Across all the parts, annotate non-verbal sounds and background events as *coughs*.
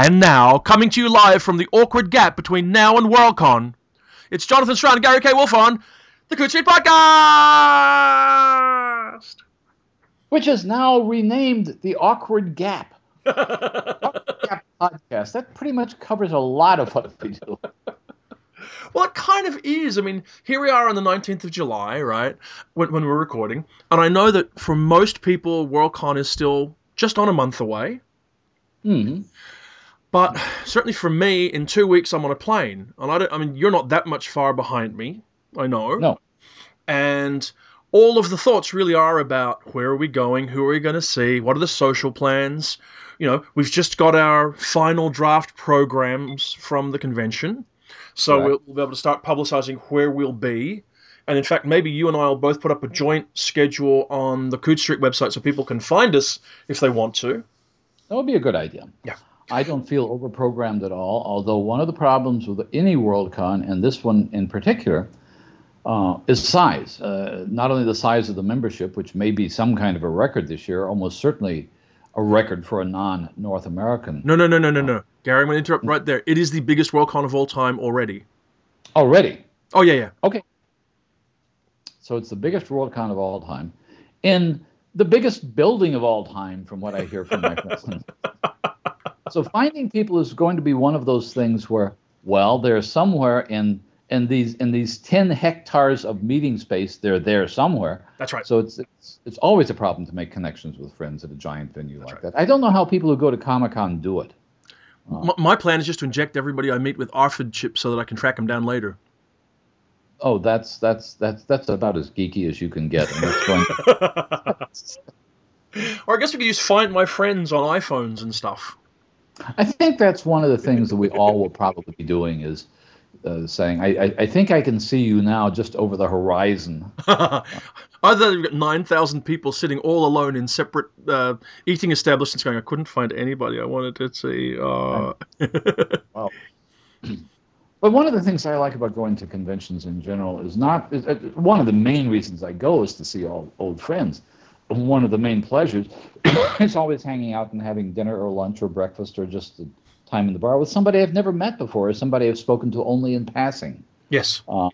And now, coming to you live from the awkward gap between now and Worldcon, it's Jonathan Strahan and Gary K. Wolfe on the Coode Street Podcast. which is now renamed the Awkward Gap. *laughs* Awkward Gap Podcast. That pretty much covers a lot of what we do. *laughs* Well, it kind of is. I mean, here we are on the 19th of July, right? When, when we're recording. And I know that for most people, Worldcon is still just on a month away. hmm But certainly for me, in two weeks, I'm on a plane. And I, don't, I mean, you're not that much far behind me. I know. No. And all of the thoughts really are about where are we going? Who are we going to see? What are the social plans? You know, we've just got our final draft programs from the convention. So Right. we'll, we'll be able to start publicizing where we'll be. And in fact, maybe you and I will both put up a joint schedule on the Coode Street website so people can find us if they want to. That would be a good idea. Yeah. I don't feel overprogrammed at all, although one of the problems with any Worldcon, and this one in particular, uh, is size. Uh, not only the size of the membership, which may be some kind of a record this year, almost certainly a record for a non North American. No, no, no, no, no, no. Gary, I'm going to interrupt right there. It is the biggest Worldcon of all time already. Already. Oh, yeah, yeah. Okay. So it's the biggest Worldcon of all time, in the biggest building of all time, from what I hear from my *laughs* friends. So finding people is going to be one of those things where, well, they're somewhere in in these in these ten hectares of meeting space. They're there somewhere. That's right. So it's it's it's always a problem to make connections with friends at a giant venue like right. that. I don't know how people who go to Comic Con do it. Uh, M- my plan is just to inject everybody I meet with chips so that I can track them down later. Oh, that's that's that's that's about as geeky as you can get. That's *laughs* Or I guess we could use Find My Friends on iPhones and stuff. I think that's one of the things that we all will probably be doing is uh, saying, I, I, I think I can see you now just over the horizon. *laughs* Either you've got 9,000 people sitting all alone in separate uh, eating establishments going, I couldn't find anybody I wanted to see. Uh... *laughs* Well, *clears throat* but one of the things I like about going to conventions in general is not is, uh, one of the main reasons I go is to see all old friends. One of the main pleasures *coughs* is always hanging out and having dinner or lunch or breakfast or just the time in the bar with somebody I've never met before, or somebody I've spoken to only in passing. yes. Um,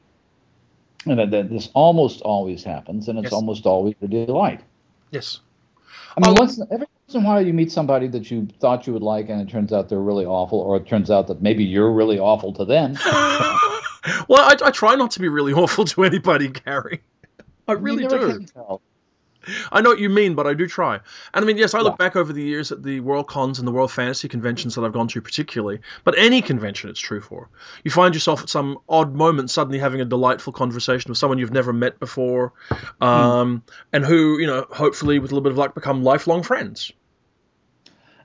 and that, that this almost always happens, and it's Yes. almost always a delight. Yes. I mean, Oh. once every once in a while you meet somebody that you thought you would like, and it turns out they're really awful, or it turns out that maybe you're really awful to them. *laughs* well, I, I try not to be really *laughs* awful to anybody, Gary. I really do. I know what you mean, but I do try. And I mean, yes, I look Yeah. back over the years at the World Cons and the World Fantasy conventions that I've gone to, particularly. But any convention, it's true for. You find yourself at some odd moment suddenly having a delightful conversation with someone you've never met before, um, and who, you know, hopefully with a little bit of luck, become lifelong friends.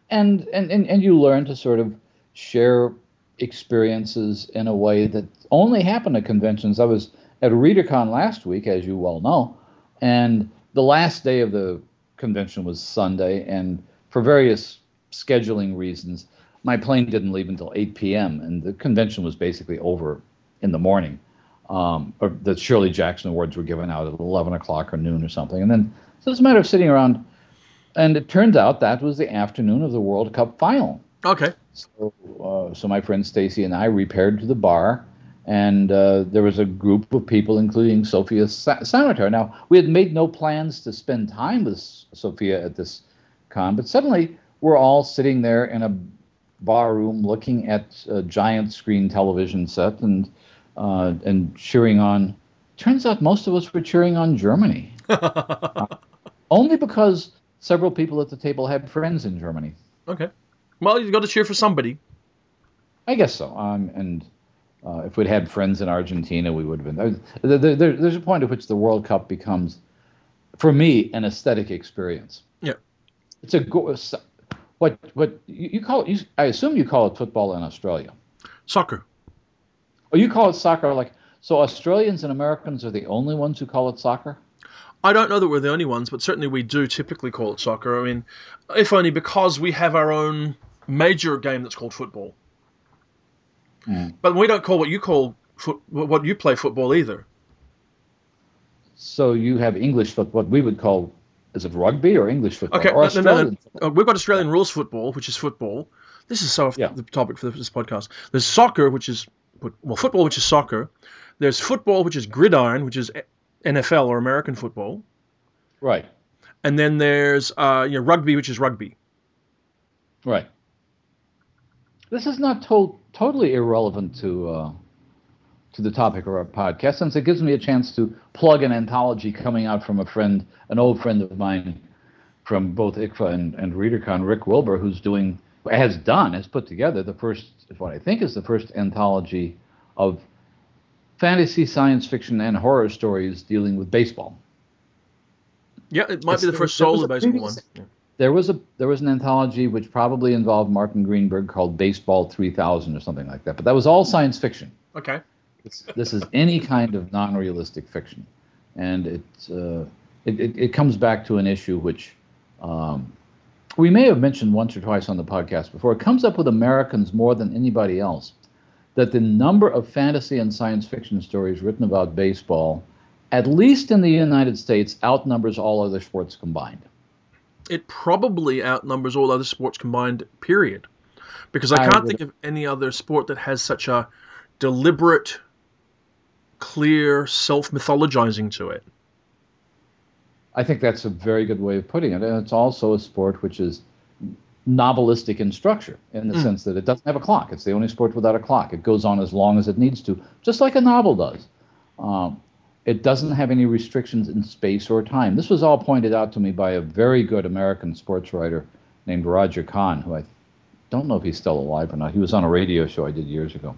And, and and and you learn to sort of share experiences in a way that only happen at conventions. I was at ReaderCon last week, as you well know, and the last day of the convention was Sunday, and for various scheduling reasons, my plane didn't leave until 8 p.m. and the convention was basically over in the morning. Um, or the Shirley Jackson Awards were given out at 11 o'clock or noon or something, and then so it's a matter of sitting around. And it turns out that was the afternoon of the World Cup final. Okay. So, uh, so my friend Stacy and I repaired to the bar, and uh, there was a group of people, including Sofia Sa- Samatar. Now, we had made no plans to spend time with Sofia at this con, but suddenly we're all sitting there in a bar room looking at a giant screen television set and uh, and cheering on. Turns out most of us were cheering on Germany, *laughs* only because several people at the table had friends in Germany. Okay. Well, you've got to cheer for somebody. I guess so. Um, and uh, if we'd had friends in Argentina, we would have been. There, there, there- there's a point at which the World Cup becomes, for me, an aesthetic experience. Yeah. It's a go- what what you, call it. You, I assume you call it football in Australia. Soccer. Oh, you call it soccer. Like so, Australians and Americans are the only ones who call it soccer. I don't know that we're the only ones, but certainly we do typically call it soccer. I mean, if only because we have our own major game that's called football. Mm. But we don't call what you call foot, what you play football either. So you have English foot, what we would call, is it rugby or English football? Okay, no, no, no. Uh, we've got Australian rules football, which is football. this is so off Yeah. the topic for this podcast. There's soccer, which is well, football, which is soccer. There's football, which is gridiron, which is NFL or American football, Right. and then there's uh, you know rugby, which is rugby. Right. This is not to- totally irrelevant to uh, to the topic of our podcast, since it gives me a chance to plug an anthology coming out from a friend, an old friend of mine, from both ICFA and, and ReaderCon, Rick Wilber, who's doing has done has put together the first, what I think is the first anthology of fantasy, science fiction, and horror stories dealing with baseball. Yeah, it might It's- be the first was- there was solo baseball one. Yeah. There was a there was an anthology which probably involved Martin Greenberg called Baseball 3000 or something like that, but that was all science fiction. Okay. This, is any kind of non-realistic fiction, and it's uh, it, it, it comes back to an issue which um, we may have mentioned once or twice on the podcast before. It comes up with Americans more than anybody else that the number of fantasy and science fiction stories written about baseball, at least in the United States, outnumbers all other sports combined. It probably outnumbers all other sports combined. Period. Because I I can't would- think of any other sport that has such a deliberate, clear self mythologizing to it. I think that's a very good way of putting it. And it's also a sport which is novelistic in structure, in the sense that it doesn't have a clock. It's the only sport without a clock. It goes on as long as it needs to, just like a novel does. Um, it doesn't have any restrictions in space or time. This was all pointed out to me by a very good American sports writer named Roger Kahn, who I don't know if he's still alive or not. He was on a radio show I did years ago.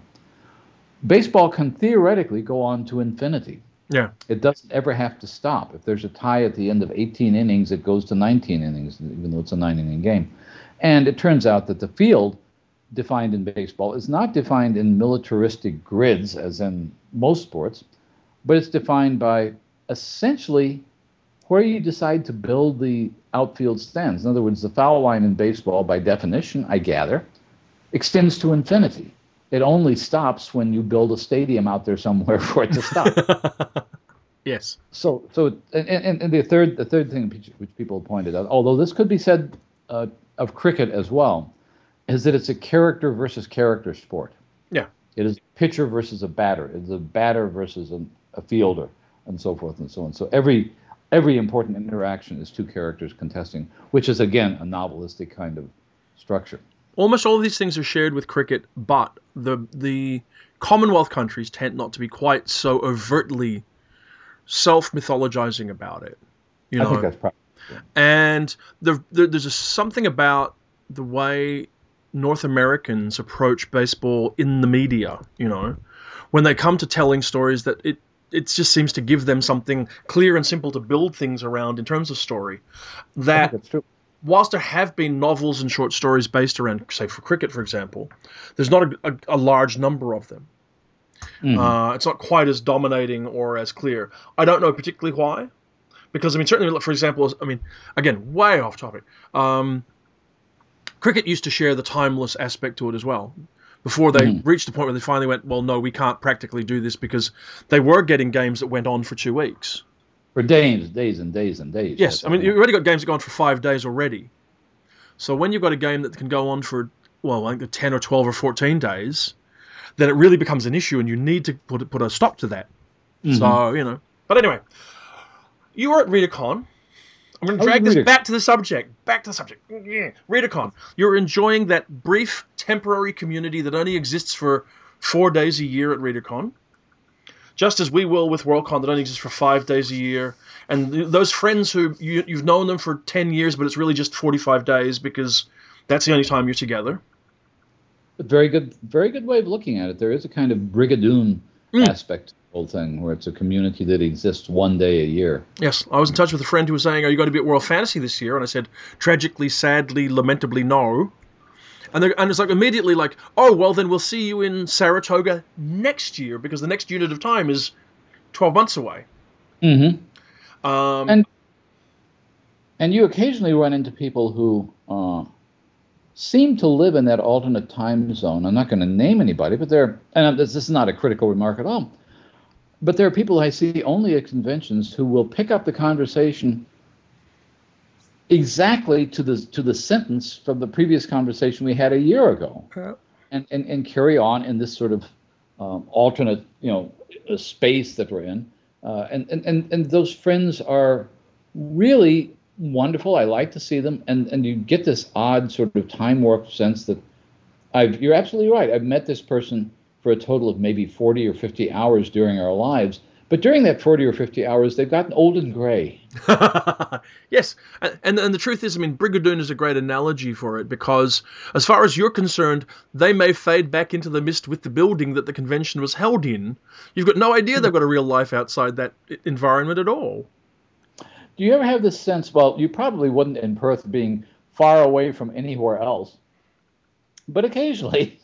Baseball can theoretically go on to infinity Yeah. it doesn't ever have to stop. If there's a tie at the end of 18 innings, it goes to 19 innings, even though it's a nine inning game. And it turns out that the field defined in baseball is not defined in militaristic grids, as in most sports, but it's defined by essentially where you decide to build the outfield stands. In other words, the foul line in baseball, by definition, I gather, extends to infinity. It only stops when you build a stadium out there somewhere *laughs* for it to stop. *laughs* yes. So, so, and, and, and the third, the third thing which, people pointed out, although this could be said uh, of cricket as well, is that it's a character versus character sport. Yeah. It is pitcher versus a batter. It's a batter versus a, a fielder, and so forth and so on. So every every important interaction is two characters contesting, which is again a novelistic kind of structure. Almost all of these things are shared with cricket, but the the Commonwealth countries tend not to be quite so overtly self mythologizing about it. You know, I think that's probably and the, the, there's a, something about the way North Americans approach baseball in the media. You know, when they come to telling stories, that it it just seems to give them something clear and simple to build things around in terms of story. That whilst there have been novels and short stories based around, say, for cricket, for example, there's not a, a, a large number of them. Mhm. Uh, it's not quite as dominating or as clear. I don't know particularly why, because I mean, certainly, for example, I mean, again, way off topic. Um, cricket used to share the timeless aspect to it as well. Before they Mhm. reached the point where they finally went, well, no, we can't practically do this because they were getting games that went on for two weeks. for days, days and days and days. Yes, I mean you've already got games that go on for five days already. So when you've got a game that can go on for well, I think ten or twelve or fourteen days, then it really becomes an issue, and you need to put put a stop to that. Mm-hmm. So you know. But anyway, you were at ReaderCon. I'm going to drag this Reader- back to the subject. Back to the subject. ReaderCon. You're enjoying that brief, temporary community that only exists for four days a year at ReaderCon. Just as we will with WorldCon that only exists for five days a year. And th- those friends who you, you've known them for 10 years, but it's really just 45 days because that's the only time you're together. Very good, very good way of looking at it. There is a kind of brigadoon Mm. aspect whole thing, where it's a community that exists one day a year. Yes, I was in touch with a friend who was saying, "Are you going to be at World Fantasy this year?" And I said, "Tragically, sadly, lamentably, no." And and it's like immediately like, "Oh, well, then we'll see you in Saratoga next year because the next unit of time is twelve months away." Mm-hmm. Um, And- And you occasionally run into people who uh, seem to live in that alternate time zone. I'm not going to name anybody, but there. And this, this is not a critical remark at all. But there are people I see only at conventions who will pick up the conversation exactly to the to the sentence from the previous conversation we had a year ago, and and, and carry on in this sort of um, alternate you know uh, space that we're in, uh, and, and and and those friends are really wonderful. I like to see them, and and you get this odd sort of time warp sense that I've you're absolutely right. I've met this person for a total of maybe 40 or 50 hours during our lives. But during that 40 or 50 hours, they've gotten old and gray. *laughs* yes, and, and and the truth is, I mean, Brigadoon is a great analogy for it because, as far as you're concerned, they may fade back into the mist with the building that the convention was held in. You've got no idea they've got a real life outside that environment at all. Do you ever have this sense? Well, you probably wouldn't in Perth, being far away from anywhere else. But occasionally,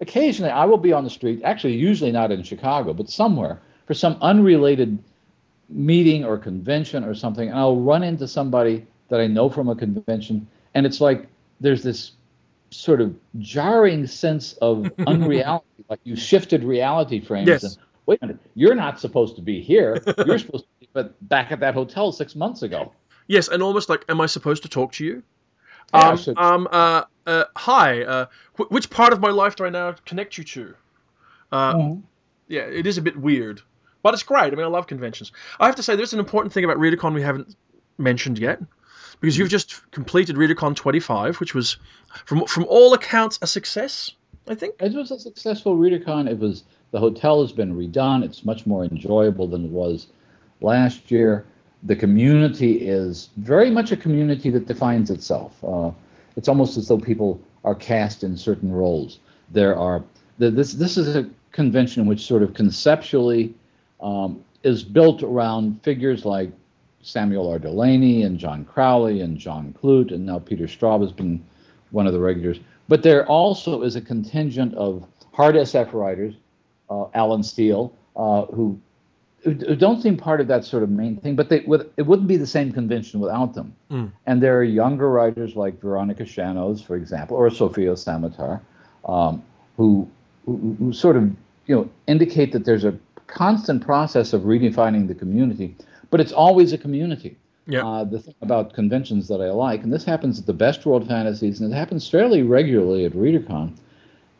occasionally I will be on the street. Actually, usually not in Chicago, but somewhere for some unrelated meeting or convention or something, and I'll run into somebody that I know from a convention, and it's like there's this sort of jarring sense of *laughs* unreality, like you shifted reality frames. Yes. And, Wait a minute, you're not supposed to be here. *laughs* You're supposed to be but back at that hotel six months ago. Yes, and almost like, am I supposed to talk to you? Yeah, um, um, uh, uh, hi. Uh, wh- which part of my life do I now connect you to? Uh, yeah, it is a bit weird, but it's great. I mean, I love conventions. I have to say, there's an important thing about ReaderCon we haven't mentioned yet, because you've just completed ReaderCon 25, which was, from from all accounts, a success. I think. It was a successful ReaderCon. It was the hotel has been redone. It's much more enjoyable than it was last year. The community is very much a community that defines itself. Uh, it's almost as though people are cast in certain roles. There are this this is a convention which sort of conceptually um, is built around figures like Samuel R. Delany and John Crowley and John Clute, and now Peter Straub has been one of the regulars. But there also is a contingent of hard SF writers, uh, Allen Steele, uh, who, who who don't seem part of that sort of main thing. But they would, it wouldn't be the same convention without them. Mm. And there are younger writers like Veronica Schanoes, for example, or Sofia Samatar, um, who, who who sort of you know indicate that there's a constant process of redefining the community, but it's always a community. Yeah. Uh, the thing about conventions that I like, and this happens at the Best World Fantasies, and it happens fairly regularly at ReaderCon,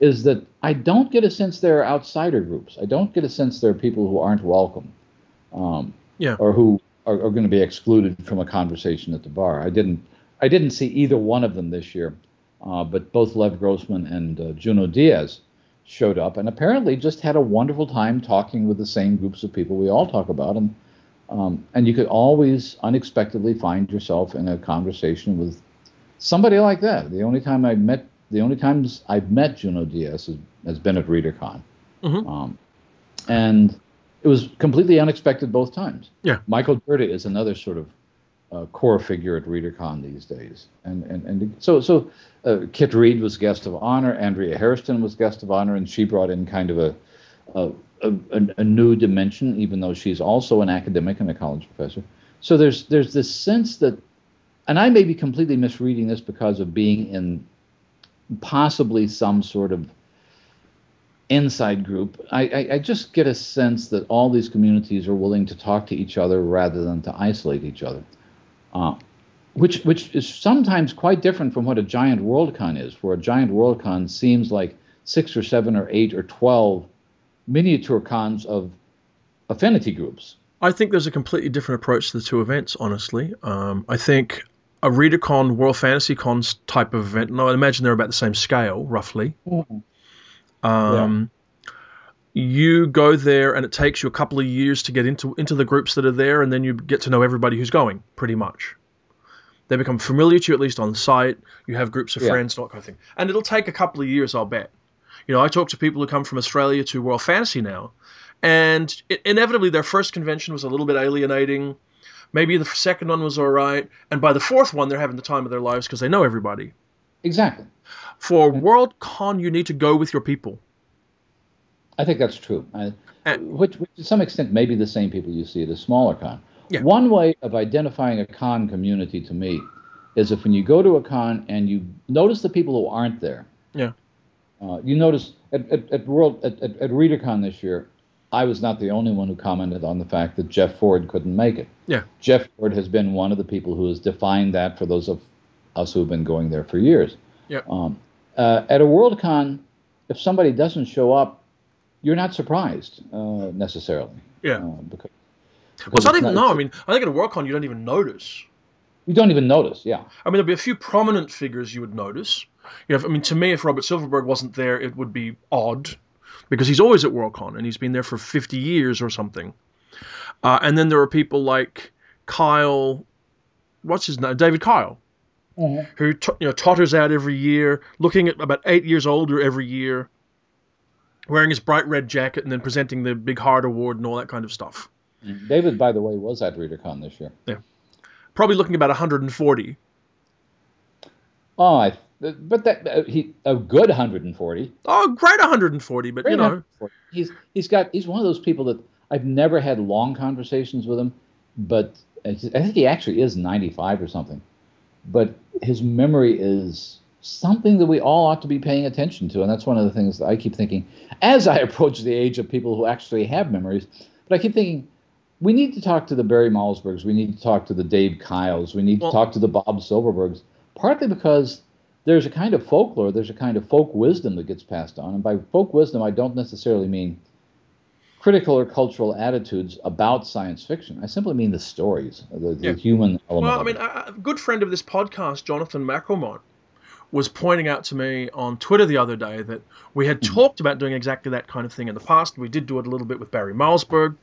is that I don't get a sense there are outsider groups. I don't get a sense there are people who aren't welcome, um, Yeah. or who are, are going to be excluded from a conversation at the bar. I didn't, I didn't see either one of them this year, uh, but both Lev Grossman and uh, Junot Díaz showed up, and apparently just had a wonderful time talking with the same groups of people we all talk about, and um, and you could always unexpectedly find yourself in a conversation with somebody like that. The only time I met, the only times I've met Junot Díaz has, has been at ReaderCon, Mhm. um, and it was completely unexpected both times. Yeah. Michael Dirda is another sort of uh, core figure at ReaderCon these days, and and and so so uh, Kit Reed was guest of honor, Andrea Hairston was guest of honor, and she brought in kind of a a, a, a new dimension, even though she's also an academic and a college professor. So there's there's this sense that, and I may be completely misreading this because of being in possibly some sort of inside group. I, I, I just get a sense that all these communities are willing to talk to each other rather than to isolate each other, uh, which which is sometimes quite different from what a giant WorldCon is, where a giant WorldCon seems like six or seven or eight or twelve miniature cons of affinity groups. I think there's a completely different approach to the two events, honestly. Um, I think a ReaderCon, World Fantasy Cons type of event, and I imagine they're about the same scale, roughly. Um, You go there, and it takes you a couple of years to get into into the groups that are there, and then you get to know everybody who's going, pretty much. They become familiar to you, at least on site. You have groups of Yeah. friends, that kind of thing. And it'll take a couple of years, I'll bet. You know, I talk to people who come from Australia to World Fantasy now, and it, inevitably their first convention was a little bit alienating. Maybe the second one was all right, and by the fourth one, they're having the time of their lives because they know everybody. Exactly. For Worldcon, you need to go with your people. I think that's true. I, And- which, which, to some extent, may be the same people you see at a smaller con. Yeah. One way of identifying a con community to me is if when you go to a con and you notice the people who aren't there. Yeah. Uh, you notice at, at, at World at, at, at ReaderCon this year, I was not the only one who commented on the fact that Jeff Ford couldn't make it. Yeah. Jeff Ford has been one of the people who has defined that for those of us who have been going there for years. Yeah. Um, uh, at a Worldcon, if somebody doesn't show up, you're not surprised uh, necessarily. Yeah. Uh, because, Well, it's even. not- No, I mean, I think at a Worldcon you don't even notice. you don't even notice. Yeah. I mean, there'd be a few prominent figures you would notice. You know, I mean, to me, if Robert Silverberg wasn't there, it would be odd, because he's always at Worldcon and he's been there for 50 years or something. Uh, and then there are people like Kyle, what's his name, David Kyle, who t- you know totters out every year, looking at about eight years older every year, wearing his bright red jacket and then presenting the Big Heart Award and all that kind of stuff. David, by the way, was at ReaderCon this year. Yeah, probably looking about 140. Oh, I, but that uh, he a good 140. Oh, great 140, but you know, he's he's got he's one of those people that I've never had long conversations with him, but I think he actually is 95 or something. But his memory is something that we all ought to be paying attention to, and that's one of the things that I keep thinking as I *laughs* approach the age of people who actually have memories. But I keep thinking. We need to talk to the Barry Malzbergs. We need to talk to the Dave Kyles. We need Well- to talk to the Bob Silverbergs. Partly because there's a kind of folklore, there's a kind of folk wisdom that gets passed on. And by folk wisdom, I don't necessarily mean critical or cultural attitudes about science fiction. I simply mean the stories, the, the Yeah. human element. Well, I mean, a, good friend of this podcast, Jonathan McCalmont, was pointing out to me on Twitter the other day that we had hmm. talked about doing exactly that kind of thing in the past. We did do it a little bit with Barry Malzberg,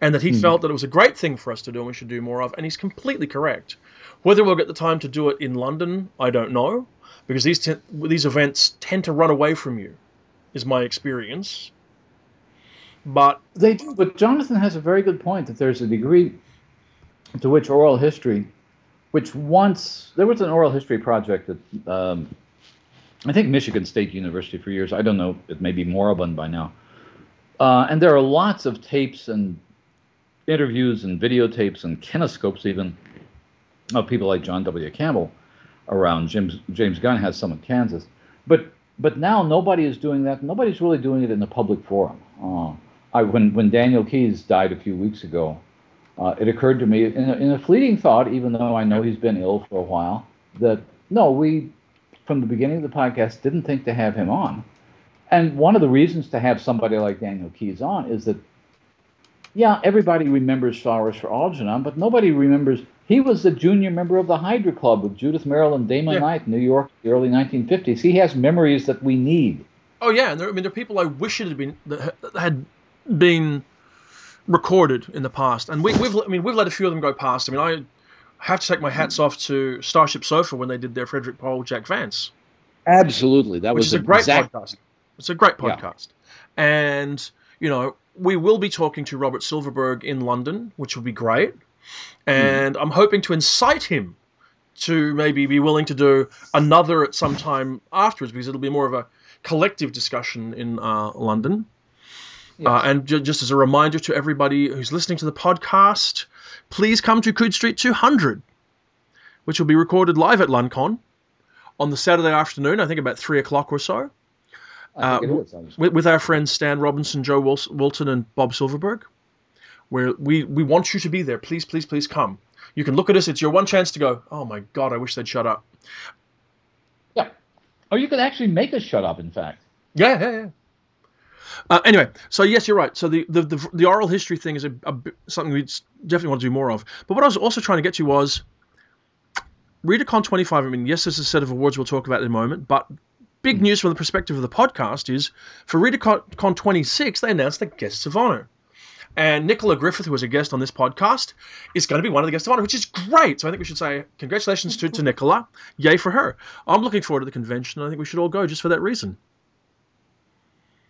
and that he hmm. felt that it was a great thing for us to do and we should do more of. And he's completely correct. Whether we'll get the time to do it in London, I don't know, because these te- these events tend to run away from you, is my experience. But They do, but Jonathan has a very good point that there's a degree to which oral history, which once there was an oral history project at um, I think Michigan State University for years. I don't know, it may be moribund by now. Uh, and there are lots of tapes and interviews and videotapes and kinescopes even of people like John W. Campbell around. James James Gunn has some in Kansas, but but now nobody is doing that. Nobody's really doing it in the public forum. Uh, I, when when Daniel Keyes died a few weeks ago, uh, it occurred to me in a, in a fleeting thought, even though I know he's been ill for a while, that no, we from the beginning of the podcast didn't think to have him on. And one of the reasons to have somebody like Daniel Keyes on is that, yeah, everybody remembers Flowers for Algernon, but nobody remembers he was the junior member of the Hydra Club with Judith Merril and Damon Yeah. Knight in New York in the early 1950s. He has memories that we need. Oh yeah, and there, I mean there are people I wish it had been that had been recorded in the past, and we, we've I mean we've let a few of them go past. I mean I have to take my hats off to Starship Sofa when they did their Frederik Pohl Jack Vance, Absolutely, that was a great exact- podcast. It's a great Yeah. podcast, and you know we will be talking to Robert Silverberg in London, which will be great, and I'm hoping to incite him to maybe be willing to do another at some time afterwards because it'll be more of a collective discussion in uh, London. Uh, and ju- just as a reminder to everybody who's listening to the podcast, please come to Coode Street 200, which will be recorded live at Loncon on the Saturday afternoon, I think about 3 o'clock or so, uh, it is, honestly. with, with our friends Stan Robinson, Jo Wils- Walton, and Bob Silverberg. Where we, we want you to be there. Please, please, please come. You can look at us. It's your one chance to go, oh my God, I wish they'd shut up. Yeah. Or you could actually make us shut up, in fact. Yeah, yeah, yeah. Uh, anyway, so yes, you're right. So the the, the, the oral history thing is a, a something we definitely want to do more of. But what I was also trying to get to was ReaderCon 25. I mean, yes, there's a set of awards we'll talk about in a moment, but big news from the perspective of the podcast is for ReaderCon 26, they announced the guests of honor. And Nicola Griffith, who was a guest on this podcast, is going to be one of the guests of honor, which is great. So I think we should say congratulations to, to Nicola. Yay for her. I'm looking forward to the convention. I think we should all go just for that reason.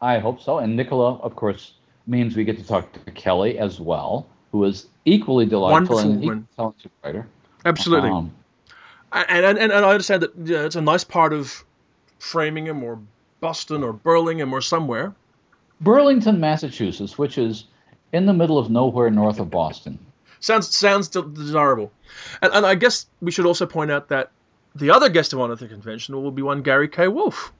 I hope so. And Nicola, of course, means we get to talk to Kelley as well, who is equally delightful Wonderful and woman. talented writer. Absolutely. Um, and, and, and I understand that yeah, it's a nice part of Framingham or Boston or Burlingame or somewhere. Burlington, Massachusetts, which is in the middle of nowhere north of Boston. Sounds sounds desirable. And, and I guess we should also point out that the other guest of honor at the convention will be one Gary K. Wolfe.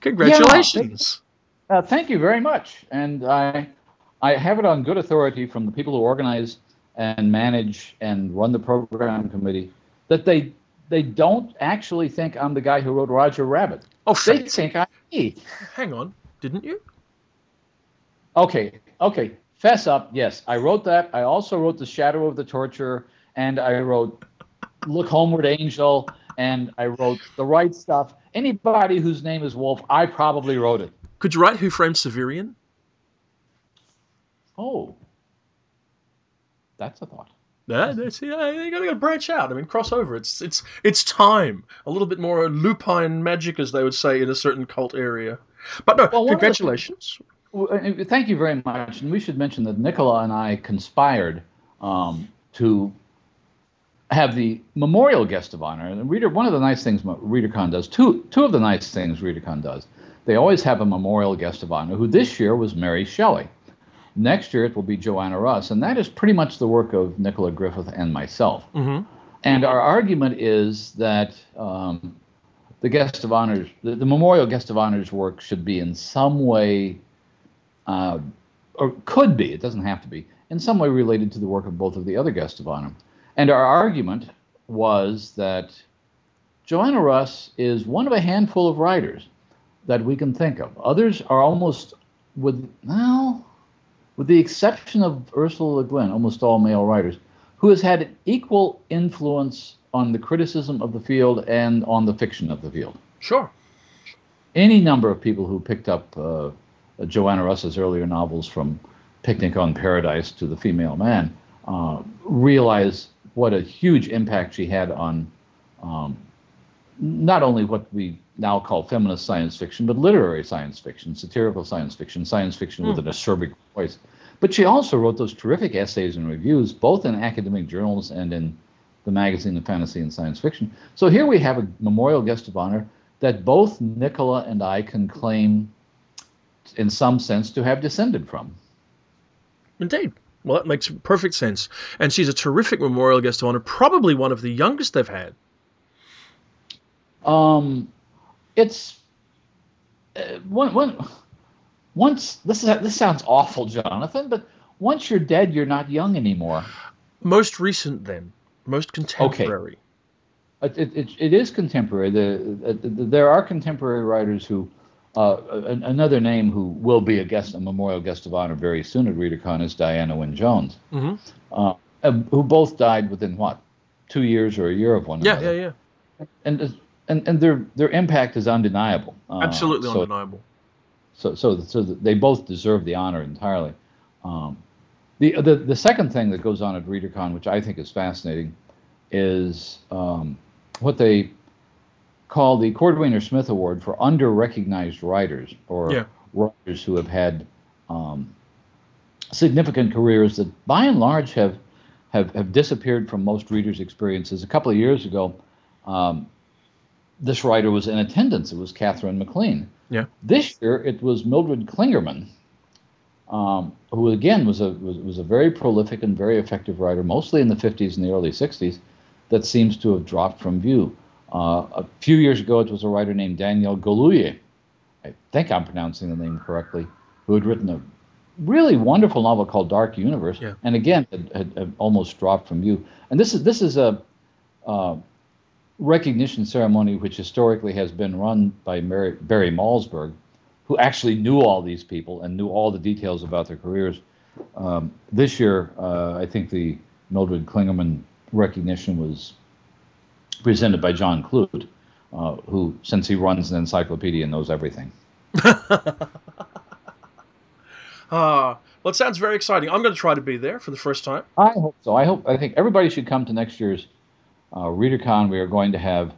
Congratulations. Uh, thank you very much. And I, I have it on good authority from the people who organize and manage and run the program committee that they they don't actually think I'm the guy who wrote Roger Rabbit. Oh, They think I'm me. hang on, didn't you? Okay, okay. Fess up. Yes, I wrote that. I also wrote The Shadow of the Torturer, and I wrote Look Homeward Angel, and I wrote The Right Stuff. Anybody whose name is Wolf, I probably wrote it. Could you write Who Framed Severian? Oh, that's a thought. Yeah, that's, yeah, you gotta, gotta branch out. I mean, cross over. It's it's it's time. A little bit more lupine magic, as they would say in a certain cult area. But no, Well, one of the- congratulations. Thank you very much. And we should mention that Nicola and I conspired um, to have the memorial guest of honor. And reader, one of the nice things ReaderCon does, two two of the nice things ReaderCon does, they always have a memorial guest of honor. Who this year was Mary Shelley. Next year it will be Joanna Russ, and that is pretty much the work of Nicola Griffith and myself. hmm And our argument is that um, the guest of honors, the, the memorial guest of honors work should be in some way, uh, or could be, it doesn't have to be, in some way related to the work of both of the other guests of honor. And our argument was that Joanna Russ is one of a handful of writers that we can think of. Others are almost, with, well, with the exception of Ursula Le Guin, almost all male writers, who has had equal influence on the criticism of the field and on the fiction of the field. Sure. Any number of people who picked up uh, Joanna Russ's earlier novels, from Picnic on Paradise to The Female Man, uh, realize what a huge impact she had on um, not only what we now call feminist science fiction, but literary science fiction, satirical science fiction, science fiction with an acerbic voice. But she also wrote those terrific essays and reviews, both in academic journals and in the magazine of fantasy and science fiction. So here we have a memorial guest of honor that both Nicola and I can claim, in some sense, to have descended from. Indeed. Well, that makes perfect sense. And she's a terrific memorial guest of honor, probably one of the youngest they've had. Um, it's uh, one, one, once this is this sounds awful, Jonathan, but once you're dead, you're not young anymore. Most recent, then. Most contemporary. It, it, it, it is contemporary. The, uh, the, there are contemporary writers who, uh, an, another name who will be a guest, a memorial guest of honor very soon at ReaderCon is Diana Wynne Jones, hmm uh, uh, who both died within what, two years or a year of one Yeah, another. yeah, yeah. And and and their their impact is undeniable. Uh, Absolutely so, undeniable. so so so they both deserve the honor entirely. Um, the, the the second thing that goes on at ReaderCon, which I think is fascinating, is um, what they call the Cordwainer Smith Award for under-recognized writers or Yeah. writers who have had um, significant careers that, by and large, have have have disappeared from most readers' experiences. A couple of years ago, um, this writer was in attendance. It was Katherine MacLean. Yeah. This year it was Mildred Clingerman, um, who again was a was, was a very prolific and very effective writer, mostly in the 50s and the early 60s, that seems to have dropped from view. Uh, a few years ago, it was a writer named Daniel Galouye. I think I'm pronouncing the name correctly, who had written a really wonderful novel called Dark Universe, Yeah. and again had, had, had almost dropped from you. And this is this is a uh, recognition ceremony which historically has been run by Mary, Barry Malzberg, who actually knew all these people and knew all the details about their careers. Um, this year, uh, I think the Mildred Clingerman recognition was presented by John Clute, uh, who, since he runs an encyclopedia, knows everything. *laughs* Ah, well, it sounds very exciting. I'm going to try to be there for the first time. I hope so. I hope. I think everybody should come to next year's uh, ReaderCon. We are going to have.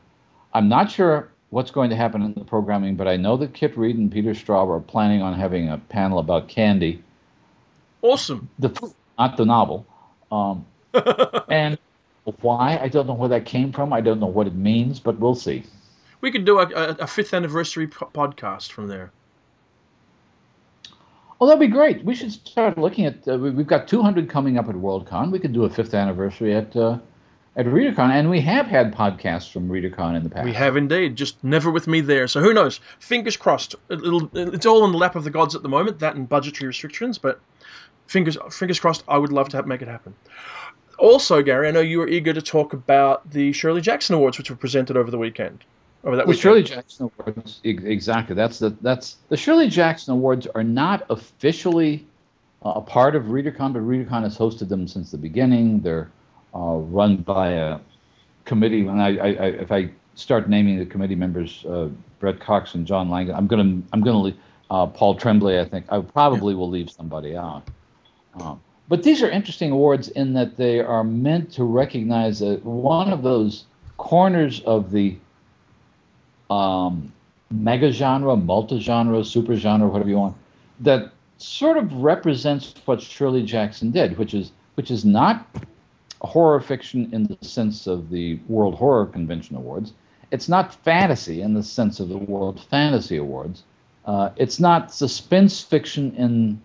I'm not sure what's going to happen in the programming, but I know that Kit Reed and Peter Straub are planning on having a panel about candy, Awesome. the not the novel. Um, *laughs* and why I don't know where that came from. I don't know what it means, but we'll see. we could do a, a, a fifth anniversary po- podcast from there. Well, that'd be great. We should start looking at. Uh, we- we've got 200 coming up at WorldCon. We could do a fifth anniversary at uh, at ReaderCon, and we have had podcasts from ReaderCon in the past. We have indeed, just never with me there. So who knows? Fingers crossed. It'll, it's all in the lap of the gods at the moment, that and budgetary restrictions. But fingers fingers crossed. I would love to have, make it happen. Also, Gary, I know you were eager to talk about the Shirley Jackson Awards, which were presented over the weekend. Over that the weekend. Shirley Jackson Awards, exactly. That's the that's the Shirley Jackson Awards are not officially uh, a part of ReaderCon, but ReaderCon has hosted them since the beginning. They're uh, run by a committee. And I, I, I, if I start naming the committee members, uh, Brett Cox and John Langan, I'm gonna I'm gonna leave, uh, Paul Tremblay. I think I probably will leave somebody out. Um, but these are interesting awards in that they are meant to recognize that one of those corners of the um, mega genre, multi genre, super genre, whatever you want, that sort of represents what Shirley Jackson did, which is which is not horror fiction in the sense of the World Horror Convention Awards. It's not fantasy in the sense of the World Fantasy Awards. Uh, it's not suspense fiction in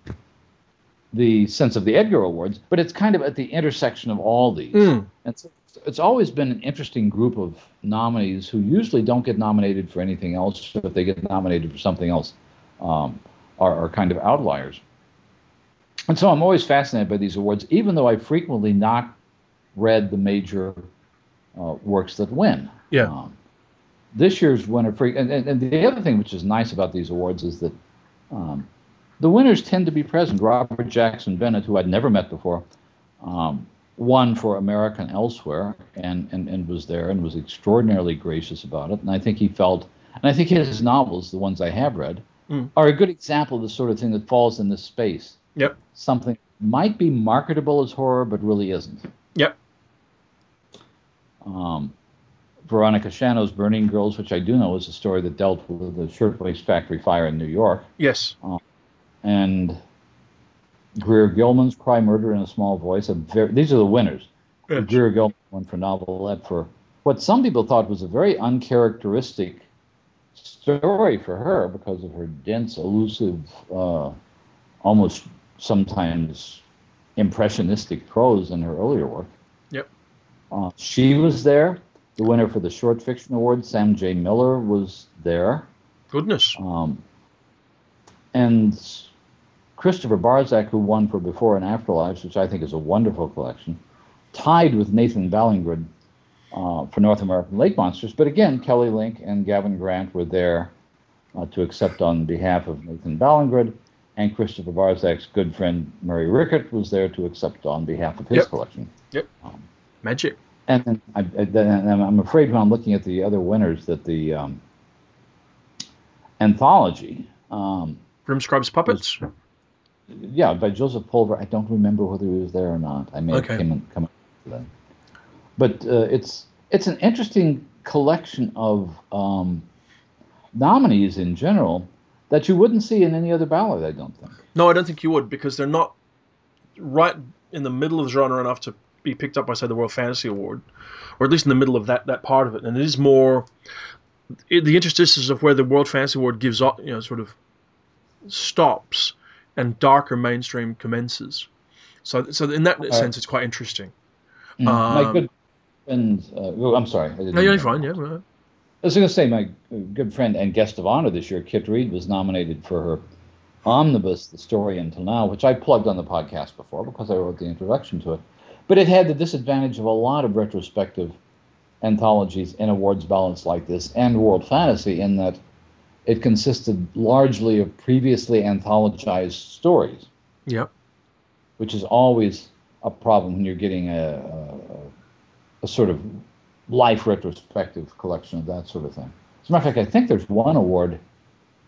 the sense of the Edgar Awards, but it's kind of at the intersection of all these. Mm. And so it's always been an interesting group of nominees who usually don't get nominated for anything else. If they get nominated for something else, um, are, are kind of outliers. And so I'm always fascinated by these awards, even though I frequently not read the major uh, works that win. Yeah. Um, this year's winner, and, and, and, the other thing which is nice about these awards is that um, the winners tend to be present. Robert Jackson Bennett, who I'd never met before, um, won for American Elsewhere and, and, and was there and was extraordinarily gracious about it. And I think he felt, and I think his novels, the ones I have read, Mm. are a good example of the sort of thing that falls in this space. Yep. Something might be marketable as horror, but really isn't. Yep. Um, Veronica Schanoes' Burning Girls, which I do know is a story that dealt with the shirtwaist factory fire in New York, Yes. And Greer Gilman's Cry Murder in a Small Voice. A very, these are the winners. Yes. Greer Gilman won for novelette for what some people thought was a very uncharacteristic story for her because of her dense, elusive, uh, almost sometimes impressionistic prose in her earlier work. Yep. Uh, she was there. The winner for the Short Fiction Award, Sam J. Miller, was there. Goodness. Um, and Christopher Barzak, who won for Before and Afterlives, which I think is a wonderful collection, tied with Nathan Ballingrud uh, for North American Lake Monsters. But again, Kelly Link and Gavin Grant were there uh, to accept on behalf of Nathan Ballingrud, and Christopher Barzak's good friend Murray Rickett was there to accept on behalf of his collection. Yep. collection. Magic. And then I, I'm afraid when I'm looking at the other winners that the um, anthology, um, Grimscribe's Puppets. Yeah, by Joseph Pulver. I don't remember whether he was there or not. I may Okay. have come in, come that. But uh, it's it's an interesting collection of um, nominees in general that you wouldn't see in any other ballot. I don't think. No, I don't think you would because they're not right in the middle of the genre enough to be picked up by, say, the World Fantasy Award, or at least in the middle of that, that part of it. And it is more it, the interstices of where the World Fantasy Award gives up, you know, sort of stops and darker mainstream commences. So, so in that sense, it's quite interesting. Mm. my Um, good friend. Uh, oh, I'm sorry. No, you're fine. Yeah. well, I was going to say my good friend and guest of honor this year, Kit Reed, was nominated for her omnibus, The Story Until Now, which I plugged on the podcast before because I wrote the introduction to it. But it had the disadvantage of a lot of retrospective anthologies and awards ballots like this and World Fantasy in that it consisted largely of previously anthologized stories, Yep. which is always a problem when you're getting a, a, a sort of life retrospective collection of that sort of thing. As a matter of fact, I think there's one award,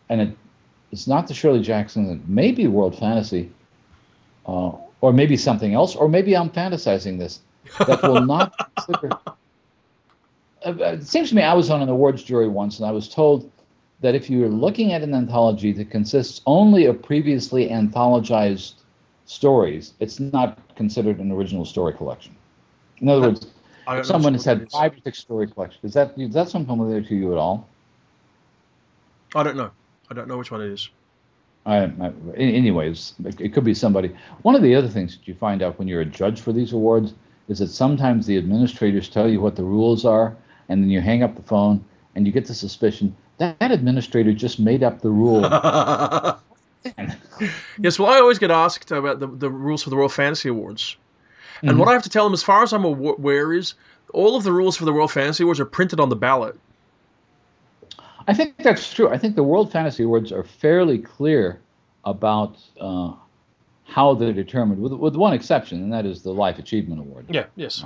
and it, it's not the Shirley Jackson, it may be World Fantasy, uh, or maybe something else, or maybe I'm fantasizing this, that will *laughs* not consider. Uh, uh, It seems to me I was on an awards jury once, and I was told that if you're looking at an anthology that consists only of previously anthologized stories, it's not considered an original story collection. In other words, if someone has had five or six story collections, is that is that something familiar to you at all? I don't know. I don't know which one it is. I, I, anyways, it it could be somebody. One of the other things that you find out when you're a judge for these awards is that sometimes the administrators tell you what the rules are, and then you hang up the phone and you get the suspicion that, administrator just made up the rule. *laughs* yes, well, I always get asked about the, the rules for the World Fantasy Awards. And mm-hmm. what I have to tell them, as far as I'm aware, is all of the rules for the World Fantasy Awards are printed on the ballot. I think that's true. I think the World Fantasy Awards are fairly clear about uh, how they're determined, with, with one exception, and that is the Life Achievement Award. Yeah. Yes.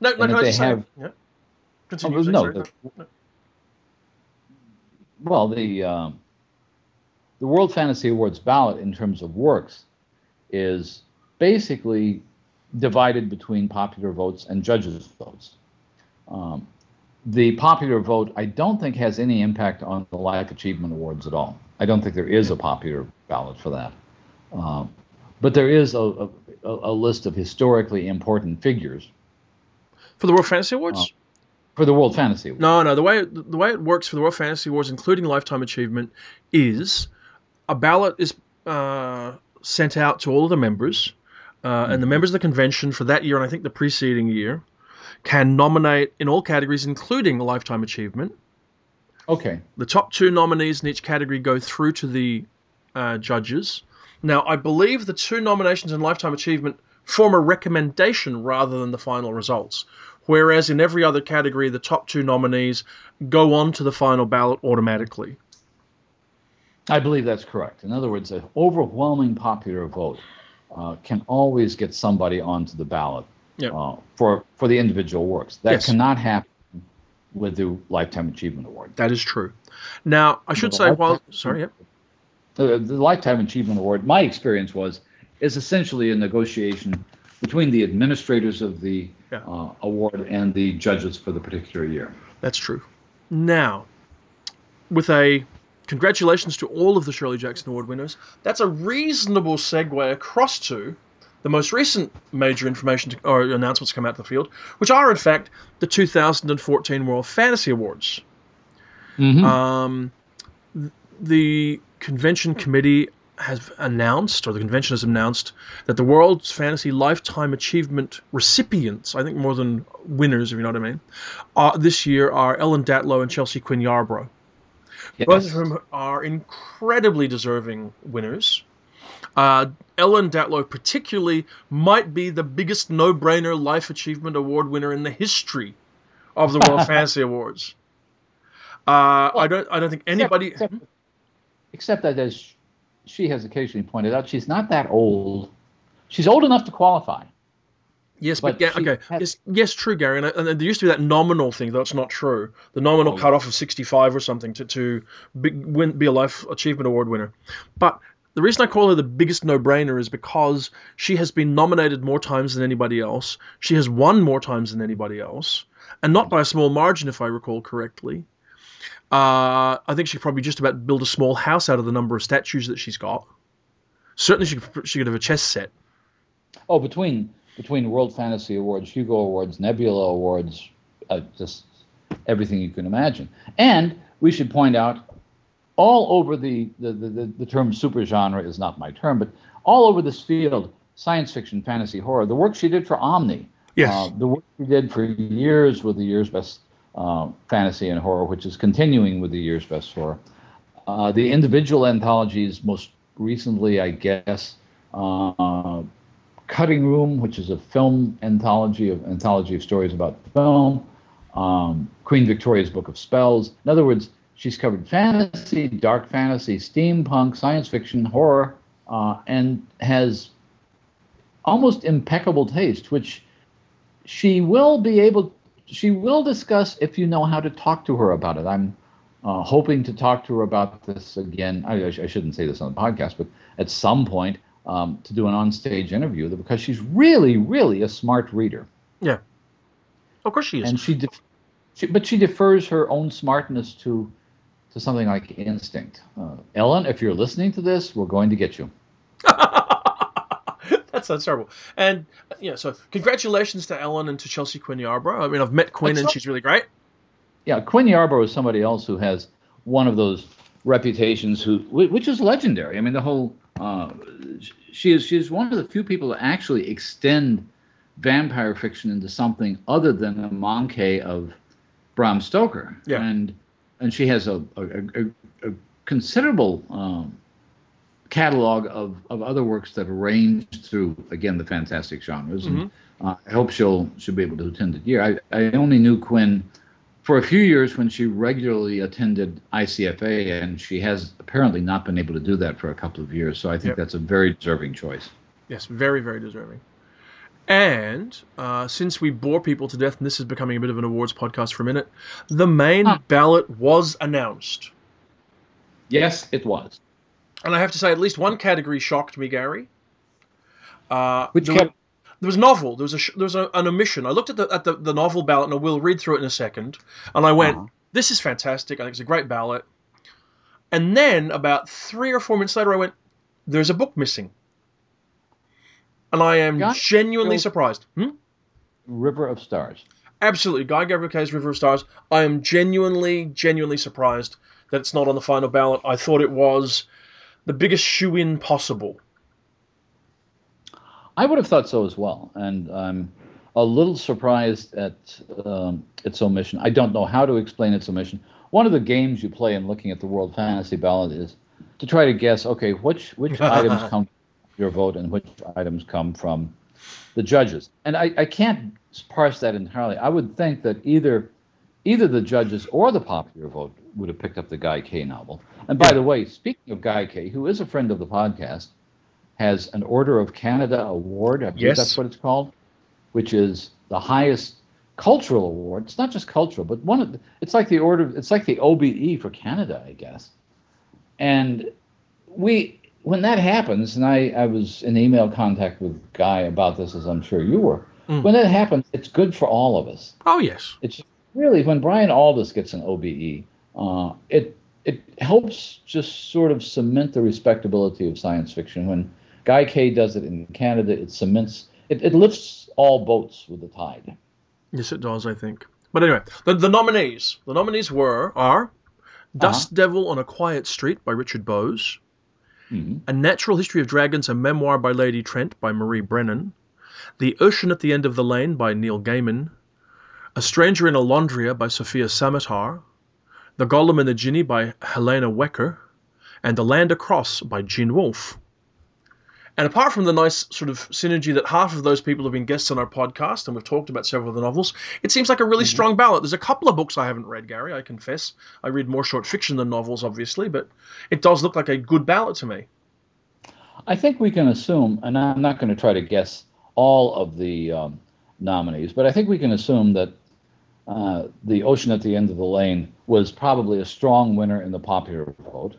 No, no, no they have. Yeah. Continue, oh, no, the, no. Well, the um, the World Fantasy Awards ballot in terms of works is basically divided between popular votes and judges' votes. Um, the popular vote, I don't think, has any impact on the Life Achievement Awards at all. I don't think there is a popular ballot for that. Um, but there is a, a, a, list of historically important figures. For the World Fantasy Awards? Uh, for the World Fantasy Awards. No, no. The way the way it works for the World Fantasy Awards, including Lifetime Achievement, is a ballot is uh, sent out to all of the members, uh, mm-hmm. and the mm-hmm. members of the convention for that year and I think the preceding year can nominate in all categories, including lifetime achievement. Okay. The top two nominees in each category go through to the uh, judges. Now, I believe the two nominations in lifetime achievement form a recommendation rather than the final results. Whereas in every other category, the top two nominees go on to the final ballot automatically. I believe that's correct. In other words, an overwhelming popular vote uh, can always get somebody onto the ballot yep. uh, for for the individual works. That yes. cannot happen with the Lifetime Achievement Award. That is true. Now, I should say, while sorry, yep. the, the Lifetime Achievement Award, my experience was, is essentially a negotiation between the administrators of the yeah. uh, award and the judges for the particular year. That's true. Now, with a congratulations to all of the Shirley Jackson Award winners. That's a reasonable segue across to the most recent major information to, or announcements to come out of the field, which are in fact the 2014 World Fantasy Awards. Mm-hmm. Um, the convention committee has announced, or the convention has announced, that the World's Fantasy Lifetime Achievement recipients, I think more than winners, if you know what I mean, uh, this year are Ellen Datlow and Chelsea Quinn Yarbrough. Yes. Both of whom are incredibly deserving winners. Uh, Ellen Datlow, particularly, might be the biggest no brainer Life Achievement Award winner in the history of the World *laughs* Fantasy Awards. Uh, well, I don't. I don't think anybody. Except, except, except, that, as she has occasionally pointed out, she's not that old. She's old enough to qualify. Yes, but, but okay, yes, yes, true, Gary. And, and, there used to be that nominal thing, though it's not true. The nominal oh, cutoff of 65 or something to to be, win, be a life achievement award winner. But the reason I call her the biggest no-brainer is because she has been nominated more times than anybody else. She has won more times than anybody else, and not by a small margin, if I recall correctly. Uh, I think she could probably just about build a small house out of the number of statues that she's got. Certainly, she could, she could have a chess set. Oh, between between World Fantasy Awards, Hugo Awards, Nebula Awards, uh, just everything you can imagine. And we should point out, all over the the, the, the term supergenre is not my term, but all over this field, science fiction, fantasy, horror, the work she did for Omni, yes. Uh, the work she did for years with the year's best uh, fantasy and horror, which is continuing with the year's best horror. Uh, the individual anthologies, most recently, I guess, uh, Cutting Room, which is a film anthology of anthology of stories about film. Um, Queen Victoria's Book of Spells. In other words, she's covered fantasy, dark fantasy, steampunk, science fiction, horror, uh, and has almost impeccable taste, which she will be able. She will discuss if you know how to talk to her about it. I'm uh, hoping to talk to her about this again. I, I, shouldn't say this on the podcast, but at some point um, to do an on-stage interview because she's really, really a smart reader. Yeah, of course she is. And she, def- she but she defers her own smartness to to something like instinct. Uh, Ellen, if you're listening to this, we're going to get you. *laughs* that sounds terrible. And yeah, so congratulations to Ellen and to Chelsea Quinn Yarbrough. I mean, I've met Quinn That's and she's really great. Yeah, Quinn Yarbrough is somebody else who has one of those reputations who, which is legendary. I mean, the whole uh, she is she's one of the few people to actually extend vampire fiction into something other than a manqué of Bram Stoker. Yeah. And and she has a a, a, a considerable um, catalog of, of other works that range through again the fantastic genres. And uh, I hope she'll she'll be able to attend it here. I, I only knew Quinn for a few years when she regularly attended ICFA, and she has apparently not been able to do that for a couple of years. So I think Yep. that's a very deserving choice. Yes, very, very deserving. And uh, since we bore people to death, and this is becoming a bit of an awards podcast for a minute, the main ballot was announced. Yes, it was. And I have to say, at least one category shocked me, Gary. Uh, Which there, there was novel. There was a sh- there was a, an omission. I looked at the at the, the novel ballot, and I will read through it in a second. And I went, Uh-huh. "This is fantastic. I think it's a great ballot." And then about three or four minutes later, I went, "There's a book missing." And I am genuinely surprised. Hmm? River of Stars. Absolutely, Guy Gavriel Kay's River of Stars. I am genuinely, genuinely surprised that it's not on the final ballot. I thought it was the biggest shoe in possible. I would have thought so as well, and I'm a little surprised at um, its omission. I don't know how to explain its omission. One of the games you play in looking at the World Fantasy Ballot is to try to guess, okay, which which *laughs* items come from your vote and which items come from the judges. And I, I can't parse that entirely. I would think that either either the judges or the popular vote would have picked up the Guy Kay novel. And by Yeah. the way, speaking of Guy Kay, who is a friend of the podcast, has an Order of Canada award. I believe Yes. that's what it's called, which is the highest cultural award. It's not just cultural, but one of the, it's like the order. It's like the OBE for Canada, I guess. And we, when that happens, and I, I was in email contact with Guy about this, as I'm sure you were. Mm. When that happens, it's good for all of us Oh yes, it's really when Brian Aldiss gets an OBE, uh, it it helps just sort of cement the respectability of science fiction. When Guy Kay does it in Canada, it cements it, it lifts all boats with the tide. yes it does. I think. But anyway, the, the nominees. The nominees were are Dust Devil on a Quiet Street by Richard Bowes, Mhm. A Natural History of Dragons, a memoir by Lady Trent by Marie Brennan, The Ocean at the End of the Lane by Neil Gaiman, A Stranger in a Olondria by Sofia Samatar, The Golem and the Jinni by Helene Wecker, and The Land Across by Gene Wolfe. And apart from the nice sort of synergy that half of those people have been guests on our podcast, and we've talked about several of the novels, it seems like a really strong ballot. There's a couple of books I haven't read, Gary, I confess. I read more short fiction than novels, obviously, but it does look like a good ballot to me. I think we can assume, and I'm not going to try to guess all of the um, nominees, but I think we can assume that uh, the Ocean at the End of the Lane was probably a strong winner in the popular vote.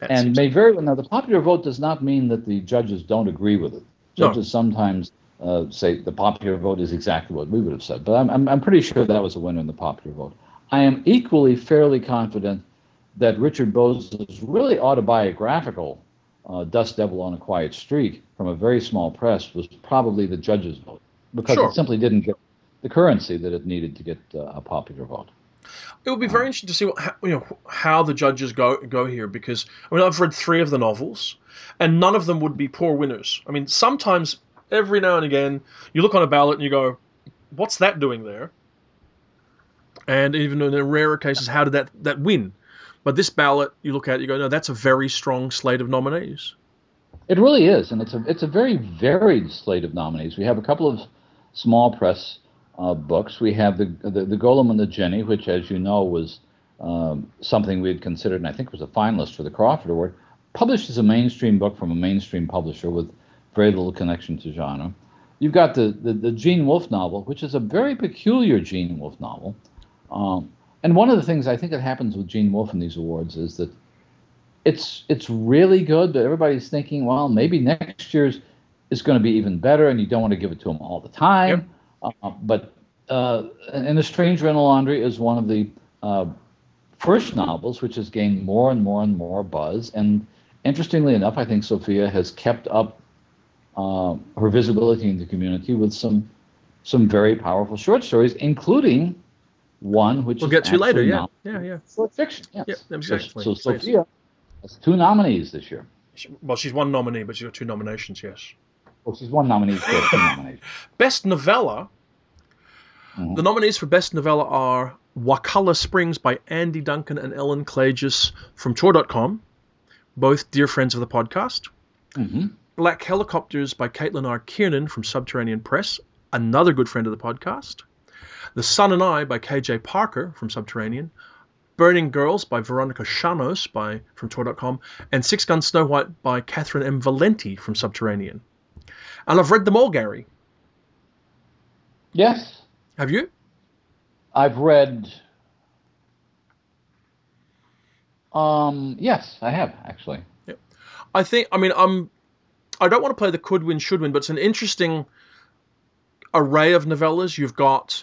That and may very well now the popular vote does not mean that the judges don't agree with it. No. Judges sometimes uh, say the popular vote is exactly what we would have said, but I'm, I'm I'm pretty sure that was a winner in the popular vote. I am equally fairly confident that Richard Bowes's really autobiographical uh, Dust Devil on a Quiet Street from a very small press was probably the judges' vote because Sure. it simply didn't get the currency that it needed to get uh, a popular vote. It would be very interesting to see what, how, you know how the judges go go here because I mean I've read three of the novels, and none of them would be poor winners. I mean sometimes every now and again you look on a ballot and you go, "What's that doing there?" And even in the rarer cases, how did that that win? But this ballot, you look at it, you go, "No, that's a very strong slate of nominees." It really is, and it's a it's a very varied slate of nominees. We have a couple of small press uh, books. We have the, the the Golem and the Jinni, which, as you know, was um, something we had considered, and I think was a finalist for the Crawford Award. Published as a mainstream book from a mainstream publisher with very little connection to genre. You've got the the, the Gene Wolfe novel, which is a very peculiar Gene Wolfe novel. Um, and one of the things I think that happens with Gene Wolfe in these awards is that it's it's really good, but everybody's thinking, well, maybe next year's is going to be even better, and you don't want to give it to them all the time. Uh, but uh, and The Stranger in Olondria is one of the uh, first novels which has gained more and more and more buzz. And interestingly enough, I think Sofia has kept up uh, her visibility in the community with some some very powerful short stories, including one which We'll get to later. Yeah, yeah, yeah. short fiction. Yes. Yep, So- exactly. So, Yes. Sofia has two nominees this year. Well, she's one nominee, but she's got two nominations. Yes. Oh, she's one nominee for two nominations. *laughs* Best novella. Mhm. The nominees for best novella are Wakulla Springs by Andy Duncan and Ellen Klages from Tor.com, both dear friends of the podcast. hmm Black Helicopters by Caitlin R. Kiernan from Subterranean Press, another good friend of the podcast. The Sun and I by KJ Parker from Subterranean. Burning Girls by Veronica Schanoes by from Tor.com, and Six Gun Snow White by Catherynne M. Valente from Subterranean. And I've read them all, Gary. Yes, Have you? I've read. Um, yes, I have actually. I think. I mean, I'm. I don't want to play the could win, should win, but it's an interesting array of novellas. You've got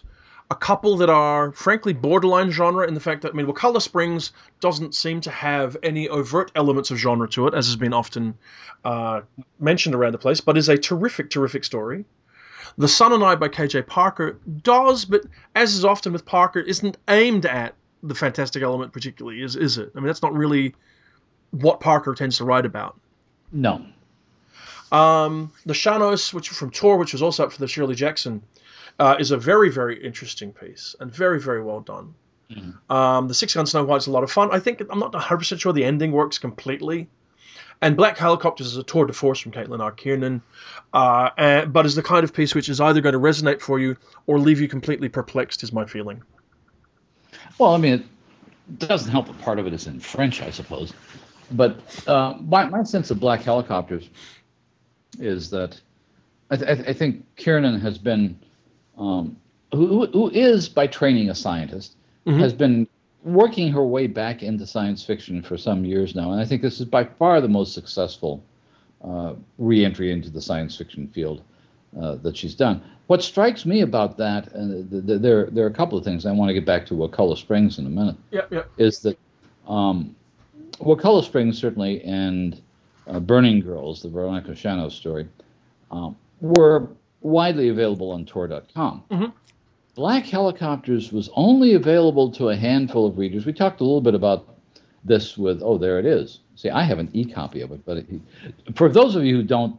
a couple that are, frankly, borderline genre in the fact that, I mean, Wakulla Springs doesn't seem to have any overt elements of genre to it, as has been often uh, mentioned around the place, but is a terrific, terrific story. The Sun and I by KJ Parker does, but as is often with Parker, isn't aimed at the fantastic element particularly, is, is it? I mean, that's not really what Parker tends to write about. No. Um, the Schanoes, which from Tor, which was also up for the Shirley Jackson, uh, is a very, very interesting piece and very, very well done. Um, the Six Gun Snow White's a lot of fun. I think I'm not 100 percent sure the ending works completely. And Black Helicopters is a tour de force from Caitlin R. Kiernan, uh, and, but is the kind of piece which is either going to resonate for you or leave you completely perplexed. Is my feeling. Well, I mean, it doesn't help that part of it is in French, I suppose. But uh, my, my sense of Black Helicopters is that I, th- I think Kiernan has been, um, who, who- is by training a scientist, Mhm. has been working her way back into science fiction for some years now. And I think this is by far the most successful uh, re entry into the science fiction field uh, that she's done. What strikes me about that, and th- th- there, there are a couple of things. I want to get back to Wakulla Springs in a minute Yep, yep. is that um, Wakulla Springs certainly and uh, Burning Girls, the Veronica Schanoes story, um, were widely available on Tor.com. Mhm. Black Helicopters was only available to a handful of readers. We talked a little bit about this with, oh, there it is. See, I have an e copy of it, but it, for those of you who don't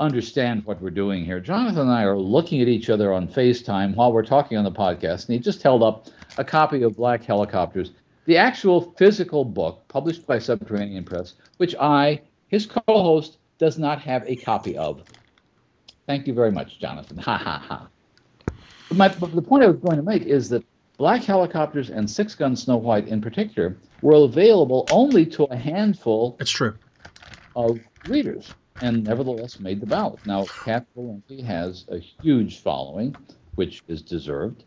understand what we're doing here, Jonathan and I are looking at each other on FaceTime while we're talking on the podcast, and he just held up a copy of Black Helicopters, the actual physical book published by Subterranean Press, which I, his co host, does not have a copy of. Thank you very much, Jonathan. Ha ha ha. But my, but the point I was going to make is that Black Helicopters and Six Gun Snow White in particular were available only to a handful It's true. of readers and nevertheless made the ballot. Now, *sighs* Cat Valente has a huge following, which is deserved.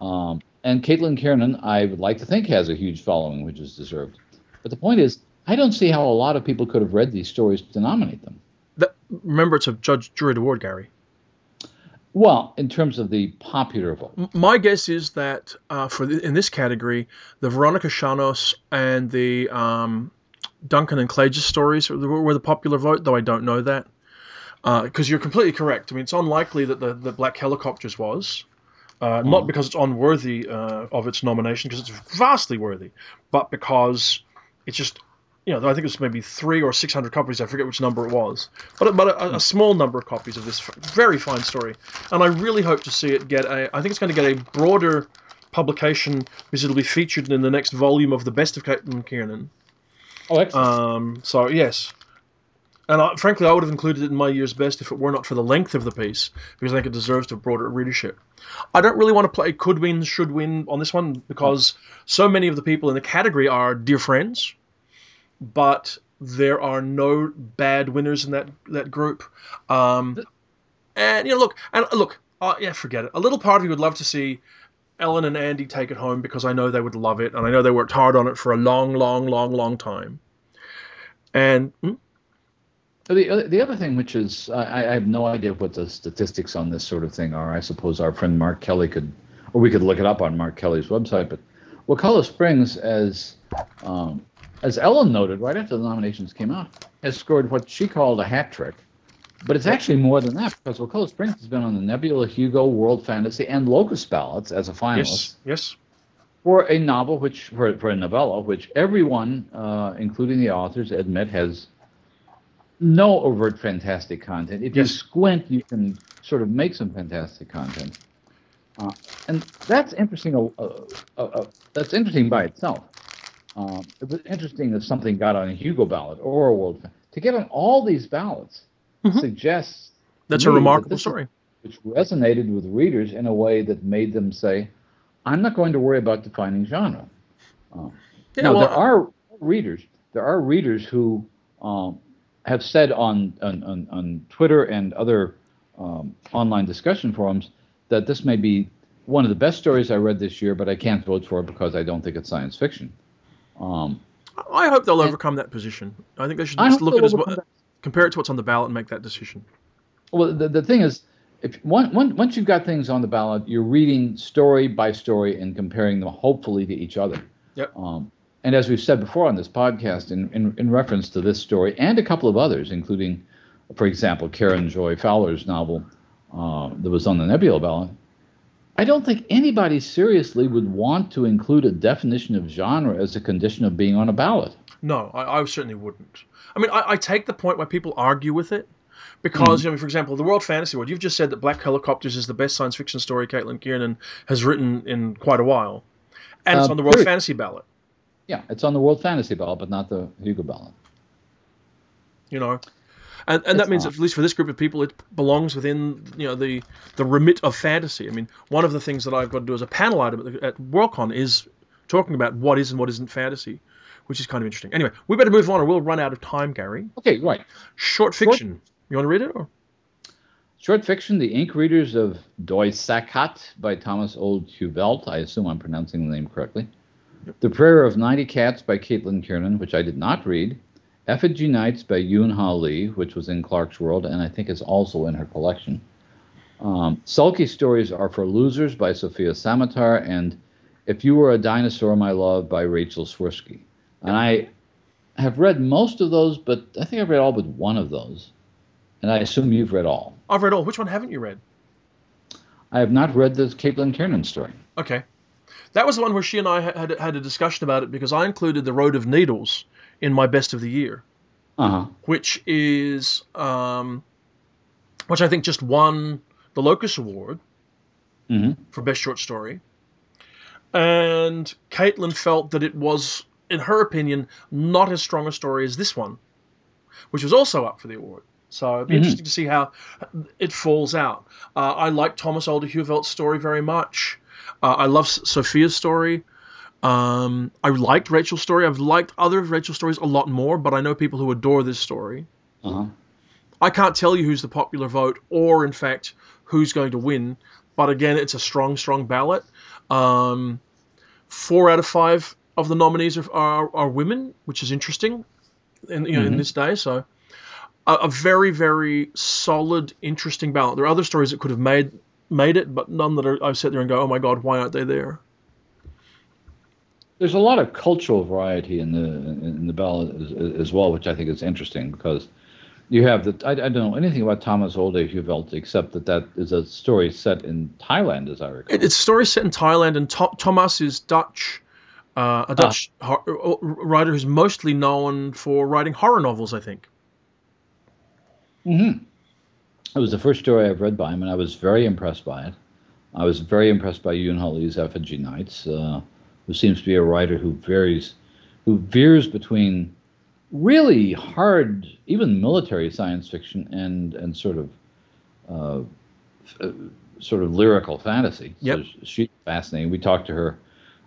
Um, and Caitlin Kiernan, I would like to think, has a huge following, which is deserved. But the point is, I don't see how a lot of people could have read these stories to nominate them. That, remember, it's a judge jury award, Gary. Well, in terms of the popular vote. My guess is that uh, for the, in this category, the Veronica Schanoes and the um, Duncan and Klages stories were, the popular vote, though I don't know that. Because you're completely correct. I mean, it's unlikely that the, the Black Helicopters was. Uh, Not because it's unworthy uh, of its nomination, because it's vastly worthy, but because it's just, you know, I think it's maybe three or six hundred copies. I forget which number it was, but but a, a small number of copies of this very fine story, and I really hope to see it get a. I think it's going to get a broader publication because it'll be featured in the next volume of the Best of Caitlin Kiernan. Oh, excellent. Um, so yes, and I, frankly, I would have included it in my year's best if it were not for the length of the piece, because I think it deserves a broader readership. I don't really want to play could win, should win on this one because so many of the people in the category are dear friends, but there are no bad winners in that that group. Um, and you know, look, and look, uh, yeah, forget it. A little part of me would love to see Ellen and Andy take it home because I know they would love it, and I know they worked hard on it for a long, long, long, long time. And hmm? The other, the other thing, which is, I, I have no idea what the statistics on this sort of thing are. I suppose our friend Mark Kelly could, or we could look it up on Mark Kelly's website. But Wakulla Springs, as um, as Ellen noted right after the nominations came out, has scored what she called a hat trick. But it's actually more than that because Wakulla Springs has been on the Nebula, Hugo, World Fantasy, and Locus ballots as a finalist yes, yes, for a novel, which for, for a novella, which everyone, uh, including the authors, admit has no overt fantastic content. If Yes. you squint, you can sort of make some fantastic content, uh, and that's interesting. Uh, uh, uh, uh, that's interesting by itself. Um, it was interesting that something got on a Hugo ballot or a World to get on all these ballots Mhm. suggests That's a me that remarkable story. which resonated with readers in a way that made them say, "I'm not going to worry about defining genre." Um, Yeah, now well, there are readers. There are readers who um, have said on, on, on, on Twitter and other um, online discussion forums that this may be one of the best stories I read this year, but I can't vote for it because I don't think it's science fiction. Um, I hope they'll and- overcome that position. I think they should just look at as what, compare it to what's on the ballot and make that decision. Well, the, the thing is, if one, one, once you've got things on the ballot, you're reading story by story and comparing them hopefully to each other. Yep. Um, and as we've said before on this podcast, in, in, in reference to this story and a couple of others, including, for example, Karen Joy Fowler's novel uh, that was on the Nebula ballot, I don't think anybody seriously would want to include a definition of genre as a condition of being on a ballot. No, I, I certainly wouldn't. I mean, I, I take the point where people argue with it because, you know, for example, the World Fantasy World, you've just said that Black Helicopters is the best science fiction story Caitlin Kiernan has written in quite a while. And it's Um, on the World. Fantasy ballot, Yeah, it's on the World Fantasy ballot, but not the Hugo ballot. you know. And, and that means, not. at least for this group of people, it belongs within you know the the remit of fantasy. I mean, one of the things that I've got to do as a panel item at, at Worldcon is talking about what is and what isn't fantasy, which is kind of interesting. Anyway, we better move on, or we'll run out of time, Gary. Okay, right. Short fiction. You want to read it? Or? Short fiction, The Ink Readers of Doi Saket by Thomas Olde Heuvelt. I assume I'm pronouncing the name correctly. The Prayer of 90 Cats by Caitlin Kiernan, which I did not read. Effigy Nights by Yoon Ha Lee, which was in Clarkesworld and I think is also in her collection. Um, Selkie Stories Are for Losers by Sofia Samatar and If You Were a Dinosaur, My Love by Rachel Swirsky. And I have read most of those, but I think I've read all but one of those. And I assume you've read all. I've read all. Which one haven't you read? I have not read the Caitlin Kiernan story. Okay. That was the one where she and I had, had, had a discussion about it because I included The Road of Needles in my best of the year, Uh huh. which is, um, which I think just won the Locus Award hmm for Best Short Story. And Caitlin felt that it was, in her opinion, not as strong a story as this one, which was also up for the award. So it'd be Mhm. interesting to see how it falls out. Uh, I like Thomas Olde Heuvelt's story very much. Uh, I love Sofia's story. Um, I liked Rachel's story. I've liked other of Rachel's stories a lot more, but I know people who adore this story. Uh huh. I can't tell you who's the popular vote or, in fact, who's going to win. But again, it's a strong, strong ballot. Um, four out of five of the nominees are, are, are women, which is interesting in, you know, in Mhm. this day. So, a, a very, very solid, interesting ballot. There are other stories that could have made made it, but none that are, I sit there and go, oh my God, why aren't they there? There's a lot of cultural variety in the in the ballot as, as well, which I think is interesting because you have the I, I don't know anything about Thomas Olde Heuvelt except that that is a story set in Thailand, as I recall. It, it's a story set in Thailand, and Thomas is Dutch, uh, a Dutch hor- uh, writer who's mostly known for writing horror novels, I think. hmm It was the first story I've read by him, and I was very impressed by it. I was very impressed by Yoon Ha Lee's Effigy Nights, uh, who seems to be a writer who varies, who veers between really hard, even military science fiction and and sort of, uh, f- uh, sort of lyrical fantasy. Yep. So she's fascinating. We talked to her.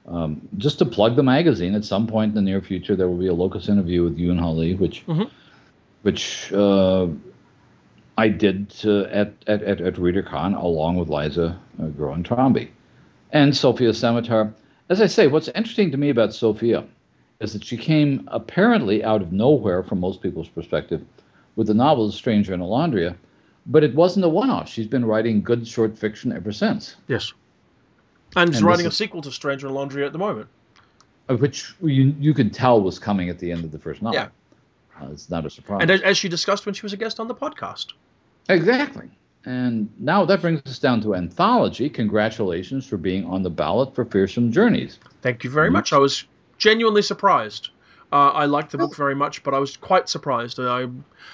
Um, just to plug the magazine, at some point in the near future, there will be a locus interview with Yoon Ha Lee, which, Mhm. which uh, I did uh, at, at, at, at ReaderCon along with Liza uh, Groen Trombi. And Sofia Samatar. As I say, what's interesting to me about Sofia is that she came apparently out of nowhere from most people's perspective with the novel The Stranger in Olondria, but it wasn't a one off. She's been writing good short fiction ever since, Yes. And he's And writing this a is- sequel to Stranger in Olondria at the moment. uh, which you, you could tell was coming at the end of the first novel. Yeah. Uh, it's not a surprise. And as, as she discussed when she was a guest on the podcast. Exactly. And now that brings us down to anthology. Congratulations for being on the ballot for Fearsome Journeys. Thank you very Mhm. much. I was genuinely surprised. Uh, I liked the book very much, but I was quite surprised. I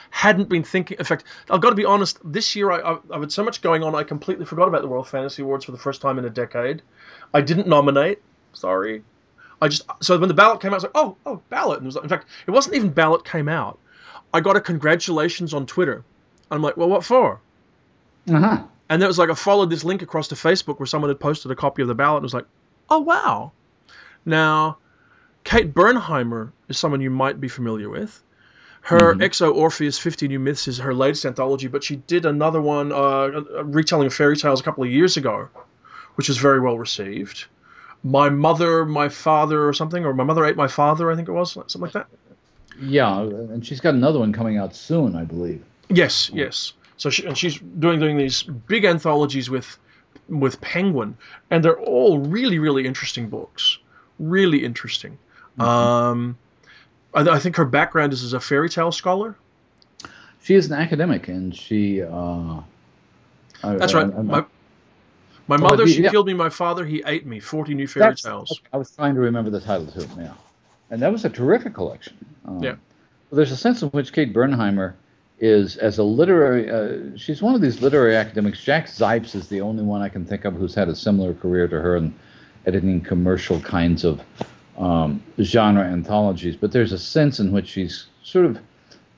hadn't been thinking. In fact, I've got to be honest. This year, I, I've had so much going on, I completely forgot about the World Fantasy Awards for the first time in a decade. I didn't nominate. Sorry. I just so when the ballot came out, I was like, oh, oh, ballot. And it was like, in fact, it wasn't even ballot came out. I got a congratulations on Twitter. I'm like, well, what for? Uh huh. And there was like I followed this link across to Facebook where someone had posted a copy of the ballot and was like, oh wow. Now, Kate Bernheimer is someone you might be familiar with. Her Mhm. xo Orpheus 50 New Myths is her latest anthology, but she did another one, uh, a retelling of fairy tales a couple of years ago, which was very well received. My Mother, My Father, or something, or My Mother Ate My Father, I think it was, something like that. Yeah, and she's got another one coming out soon, I believe. Yes, yes. So she, and she's doing doing these big anthologies with with Penguin, and they're all really really interesting books, really interesting. Um, I, I think her background is as a fairy tale scholar. She is an academic, and she. Uh, That's I- right. I- My, my Well, mother, the- she yeah. killed me. My father, he ate me. Forty new fairy That's- tales. I was trying to remember the title too. Yeah, and that was a terrific collection. Um, Yeah. well, there's a sense in which Kate Bernheimer is, as a literary, uh, she's one of these literary academics. Jack Zipes is the only one I can think of who's had a similar career to her in editing commercial kinds of um, genre anthologies. But there's a sense in which she's sort of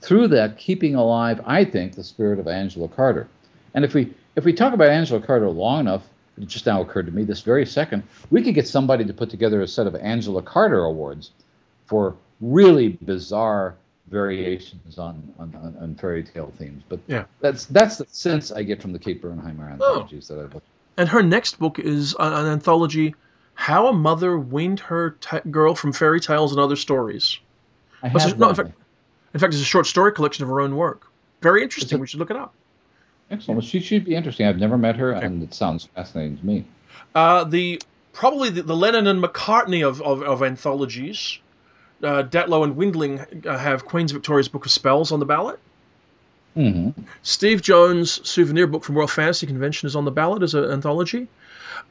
through that keeping alive, I think, the spirit of Angela Carter. And if we if we talk about Angela Carter long enough, it just now occurred to me this very second, we could get somebody to put together a set of Angela Carter awards for really bizarre variations on on, on, fairy tale themes. But Yeah. that's that's the sense I get from the Kate Bernheimer anthologies that I've looked. And her next book is an, an anthology, "How a Mother Weaned Her Ta Girl from Fairy Tales and Other Stories." I have no, in fact, in fact, it's a short story collection of her own work. Very interesting. a- We should look it up. Excellent. Well, she should be interesting. I've never met her, and it sounds fascinating to me. Uh, the probably the, the Lennon and McCartney of, of, of anthologies. Uh, Datlow and Windling uh, have Queen's Victoria's Book of Spells on the ballot. hmm Steve Jones' souvenir book from World Fantasy Convention is on the ballot as an anthology.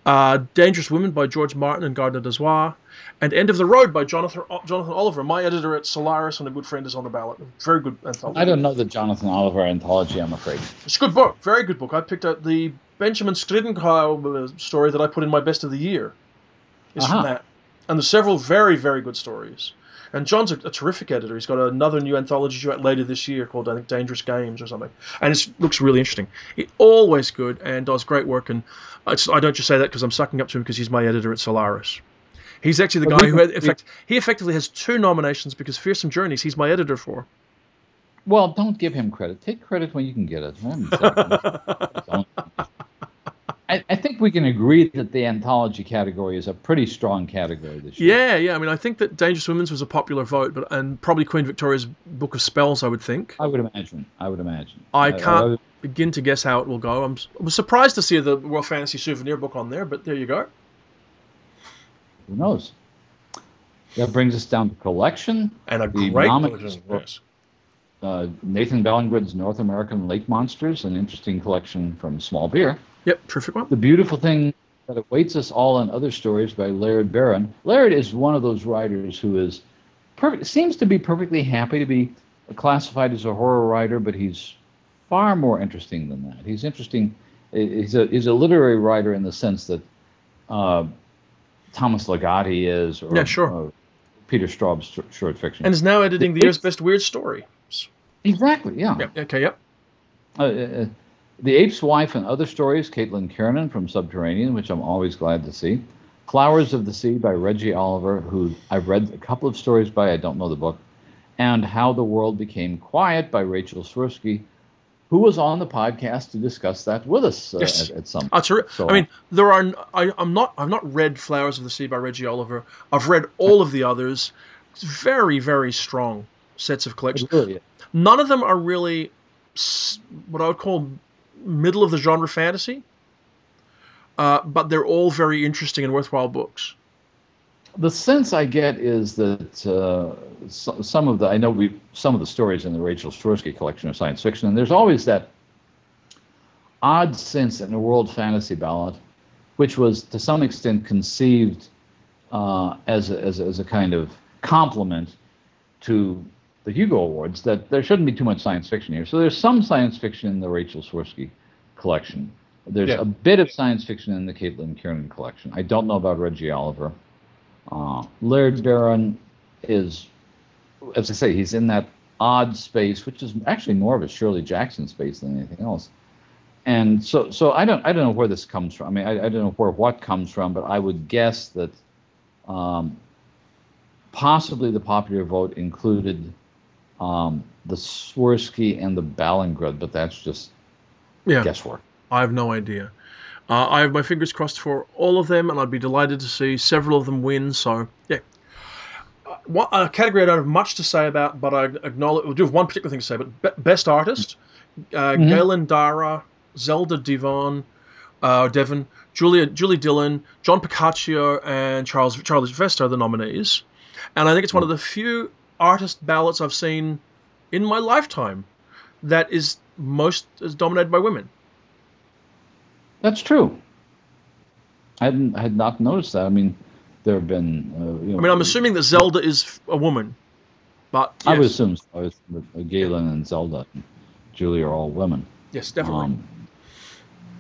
Uh, Dangerous Women by George Martin and Gardner Dozois. And End of the Road by Jonathan Jonathan Oliver, my editor at Solaris and a good friend, is on the ballot. Very good anthology. I don't know the Jonathan Oliver anthology. I'm afraid. It's a good book, very good book. I picked out the Benjanun Sriduangkaew uh, story that I put in my best of the year. Is Uh-huh. from that, and there's several very very good stories. And John's a, a terrific editor. He's got another new anthology due out later this year called I think Dangerous Games or something, and it looks really interesting. He always good and does great work. And it's, I don't just say that because I'm sucking up to him because he's my editor at Solaris. He's actually the guy who, had, in fact, he effectively has two nominations because Fearsome Journeys he's my editor for. Well, don't give him credit. Take credit when you can get it. *laughs* For heaven's sake. Don't. I, I think we can agree that the anthology category is a pretty strong category this year. Yeah, yeah. I mean, I think that Dangerous Women's was a popular vote, but and probably Queen Victoria's Book of Spells, I would think. I would imagine. I would imagine. I can't would- begin to guess how it will go. I'm, I was surprised to see the World Fantasy Souvenir book on there, but there you go. who knows? That brings us down to collection. And a The great collection. Yes. Uh, Nathan Ballingrud's North American Lake Monsters, an interesting collection from Small Beer. Yep, terrific one. The Beautiful Thing That Awaits Us All in Other Stories by Laird Barron. Laird is one of those writers who is perfect, seems to be perfectly happy to be classified as a horror writer, but he's far more interesting than that. He's interesting. He's a, he's a literary writer in the sense that uh, Thomas Ligotti is, or Yeah, sure. uh, Peter Straub's short fiction. And is now editing the year's best weird story. exactly, yeah. Yep. Okay. Yep. Uh, uh, the Ape's Wife and Other Stories, Caitlin Kiernan from Subterranean, which I'm always glad to see. Flowers of the Sea by Reggie Oliver, who I've read a couple of stories by, I don't know the book. And How the World Became Quiet by Rachel Swirsky, who was on the podcast to discuss that with us uh, Yes. at, at some Oh, terri- So- I mean, there are. n- I, am not. I've not read Flowers of the Sea by Reggie Oliver. I've read all of the others. Very, very strong sets of collections. Really. None of them are really what I would call middle of the genre fantasy, uh, but they're all very interesting and worthwhile books. the sense I get is that uh, so, some of the I know we some of the stories in the Rachel Swirsky collection are science fiction, and there's always that odd sense in a world fantasy ballad, which was to some extent conceived uh, as, a, as, a, as a kind of complement to the Hugo Awards that there shouldn't be too much science fiction here. So there's some science fiction in the Rachel Swirsky collection. There's Yeah. a bit of science fiction in the Caitlin Kiernan collection. I don't know about Reggie Oliver. Uh, Laird Barron is, as I say, he's in that odd space, which is actually more of a Shirley Jackson space than anything else. And so, so I don't, I don't know where this comes from. I mean, I, I don't know where what comes from, but I would guess that um, possibly the popular vote included um, the Swirsky and the Ballingrud, but that's just Yeah. guesswork. I have no idea. Uh, I have my fingers crossed for all of them, and I'd be delighted to see several of them win. So, yeah. Uh, one, a category I don't have much to say about, but I acknowledge, we'll do have one particular thing to say. But be, best artist, uh, Galen Dara, Zelda Devon, uh, Devon, Julia, Julie Dillon, John Picacio, and Charles Charles Vess are the nominees. And I think it's one of the few artist ballots I've seen in my lifetime that is most is dominated by women. That's true. I hadn't, I had not noticed that. I mean, there have been. Uh, you know, I mean, I'm assuming that Zelda is a woman, but I would assume so. Uh, Galen and Zelda, and Julie are all women. yes, definitely. Um,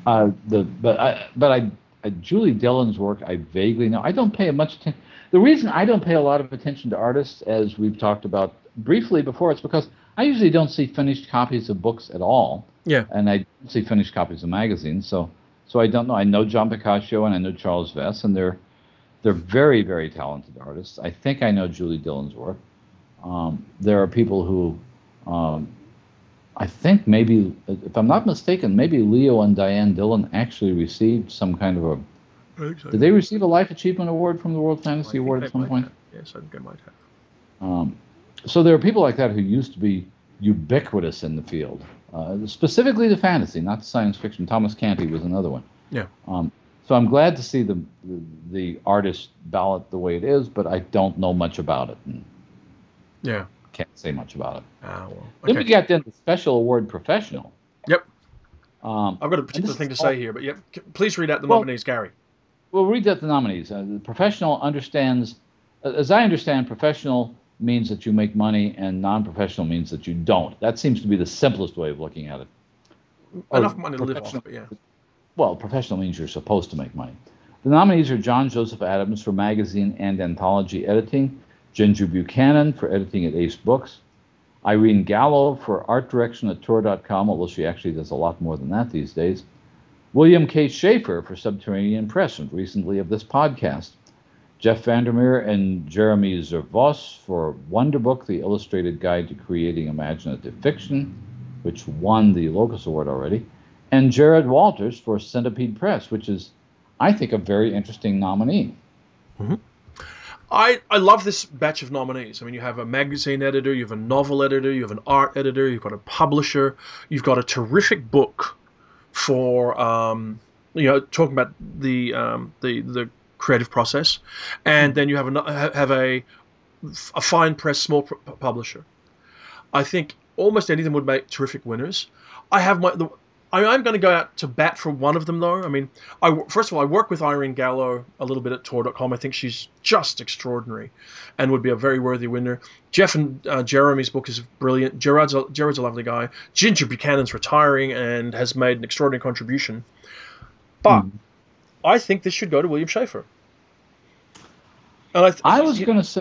uh, the but I but I, I Julie Dillon's work I vaguely know. I don't pay much attention. The reason I don't pay a lot of attention to artists, as we've talked about briefly before, it's because I usually don't see finished copies of books at all, yeah, and I don't see finished copies of magazines. So so I don't know. I know John Picacio and I know Charles Vess, and they're they're very very talented artists. I think I know Julie Dillon's work. Um, there are people who um, I think maybe, if I'm not mistaken, maybe Leo and Diane Dillon actually received some kind of a. Did they receive a Life Achievement Award from the World Fantasy Award at some point? have. Yes, I think they might have. Um, so there are people like that who used to be ubiquitous in the field, uh, specifically the fantasy, not the science fiction. Thomas Canty was another one. Yeah. Um, so I'm glad to see the, the the artist ballot the way it is, but I don't know much about it and Yeah. can't say much about it. Ah, well. Then we Okay. got then the special award professional. Yep. Um, I've got a particular thing to say all- here, but yep. Please read out the Well- nominees, Gary. Well, read out the nominees. Uh, the professional understands, uh, as I understand, professional means that you make money, and non-professional means that you don't. That seems to be the simplest way of looking at it. Or Enough money to live off, but yeah. Well, professional means you're supposed to make money. The nominees are John Joseph Adams for magazine and anthology editing, Ginger Buchanan for editing at Ace Books, Irene Gallo for art direction at Tor.com, although she actually does a lot more than that these days, William K. Schafer for Subterranean Press, and recently of this podcast, Jeff Vandermeer and Jeremy Zerfoss for Wonder Book, the illustrated guide to creating imaginative fiction, which won the Locus Award already, and Jerad Walters for Centipede Press, which is, I think, a very interesting nominee. Mm-hmm. I, I love this batch of nominees. I mean, you have a magazine editor, you have a novel editor, you have an art editor, you've got a publisher, you've got a terrific book for um, you know talking about the um, the the creative process, and then you have a have a a fine press small pu- publisher. I think almost any of them would make terrific winners. I have my the, I, I'm going to go out to bat for one of them though. I mean, I first of all I work with Irene Gallo a little bit at Tor.com. I think she's just extraordinary, and would be a very worthy winner. Jeff and uh, Jeremy's book is brilliant. Gerard's a, Gerard's a lovely guy. Ginger Buchanan's retiring and has made an extraordinary contribution. But I think this should go to William Schafer. And I, th- I was going to say,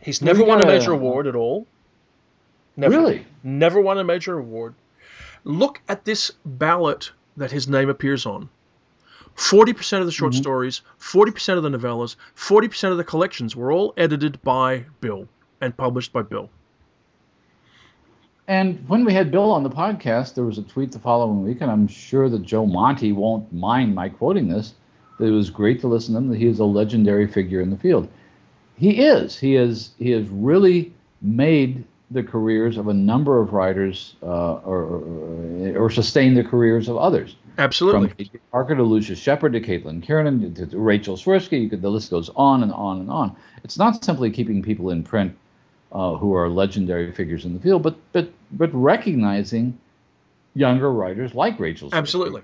He's never won a major award at all. Never. Really? Never won a major award. Look at this ballot that his name appears on. 40% of the short Mhm. stories, 40% of the novellas, 40% of the collections were all edited by Bill and published by Bill. and when we had Bill on the podcast, there was a tweet the following week, and I'm sure that Joe Monti won't mind my quoting this, that it was great to listen to him, that he is a legendary figure in the field. He is. He is. He has really made the careers of a number of writers, uh, or, or, or sustained the careers of others. Absolutely. From A.J. Parker to Lucius Shepard to Caitlin Kiernan to, to Rachel Swirsky, you could, the list goes on and on and on. It's not simply keeping people in print uh, who are legendary figures in the field, but but but recognizing younger writers like Rachel. Swirsky Absolutely.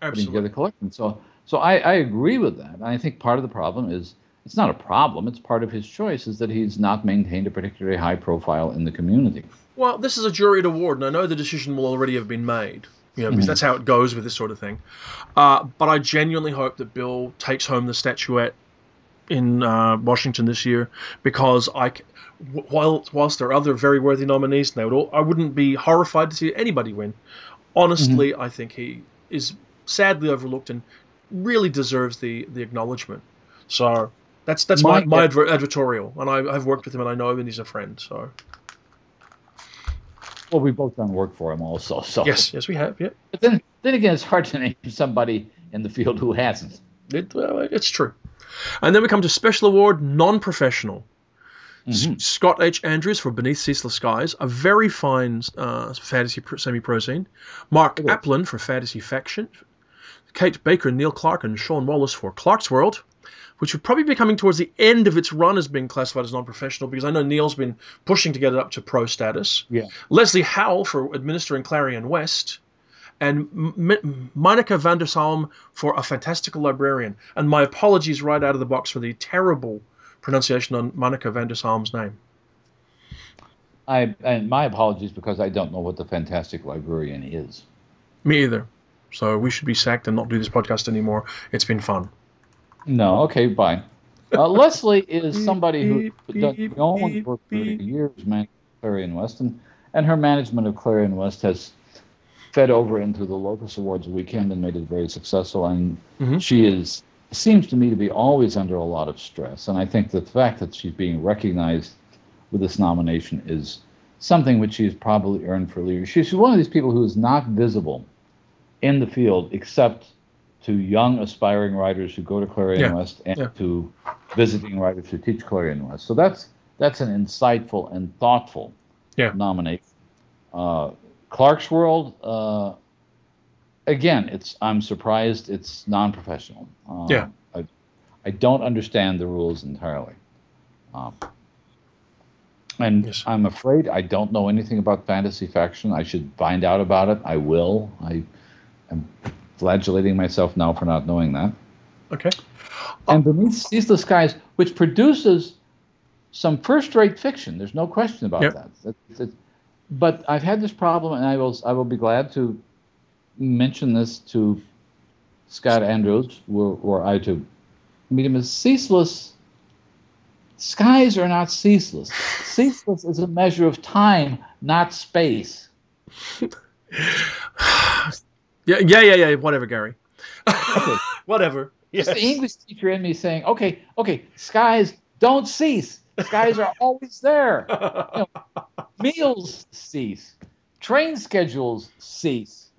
putting together Absolutely. collection. So so I, I agree with that. I think part of the problem is it's not a problem. It's part of his choice is that he's not maintained a particularly high profile in the community. Well, this is a juried award, and I know the decision will already have been made. You know, because that's how it goes with this sort of thing. Uh, but I genuinely hope that Bill takes home the statuette in uh, Washington this year because I, c- wh- while whilst there are other very worthy nominees, and they would all, I wouldn't be horrified to see anybody win. Honestly, I think he is sadly overlooked and really deserves the the acknowledgement. So that's that's my, My- adver- advertorial, and I, I've worked with him and I know him and he's a friend. So Well, we've both done work for him also. So yes, yes, we have. Yeah, But then, then again, it's hard to name somebody in the field who hasn't. it, well, it's true. And then we come to special award non-professional. S- Scott H. Andrews for Beneath Ceaseless Skies, a very fine uh, fantasy pr- semi-pro scene. Mark. Aplin for Fantasy Faction. Kate Baker, Neil Clarke, and Sean Wallace for Clarkesworld, which would probably be coming towards the end of its run as being classified as non-professional because I know Neil's been pushing to get it up to pro status. Yeah. Leslie Howle for administering Clarion West, and M- M- Monica van der Salm for A Fantastical Librarian. And my apologies right out of the box for the terrible pronunciation on Monica van der Salm's name. I and my apologies because I don't know what the Fantastic Librarian is. Me either. So we should be sacked and not do this podcast anymore. It's been fun. No, okay, bye. Uh, *laughs* Leslie is somebody who Beep, does beep, no one worked for beep. years managing Clarion West, and, and her management of Clarion West has fed over into the Locus Awards weekend and made it very successful. And Mhm. she is seems to me to be always under a lot of stress. And I think that the fact that she's being recognized with this nomination is something which she's probably earned for leadership. She's one of these people who is not visible in the field except to young aspiring writers who go to Clarion Yeah, West and yeah. to visiting writers who teach Clarion West. So that's that's an insightful and thoughtful Yeah. nomination. Uh, Clarkesworld, uh, again, it's I'm surprised it's non-professional. Um, Yeah. I, I don't understand the rules entirely. Um, and Yes. I'm afraid I don't know anything about Fantasy Faction. I should find out about it. I will. I am flagellating myself now for not knowing that. Okay. And Beneath Ceaseless Skies, which produces some first-rate fiction. There's no question about Yep. that. That's- that's- but I've had this problem, and I will I will be glad to mention this to Scott Andrews, were, were I to meet him as ceaseless. Skies are not ceaseless. Ceaseless is a measure of time, not space. *laughs* Yeah, yeah, yeah, yeah. Whatever, Gary. *laughs* Whatever. It's Yes. the English teacher in me saying, okay, okay, skies don't cease. Skies are always there. *laughs* You know, meals cease. Train schedules cease.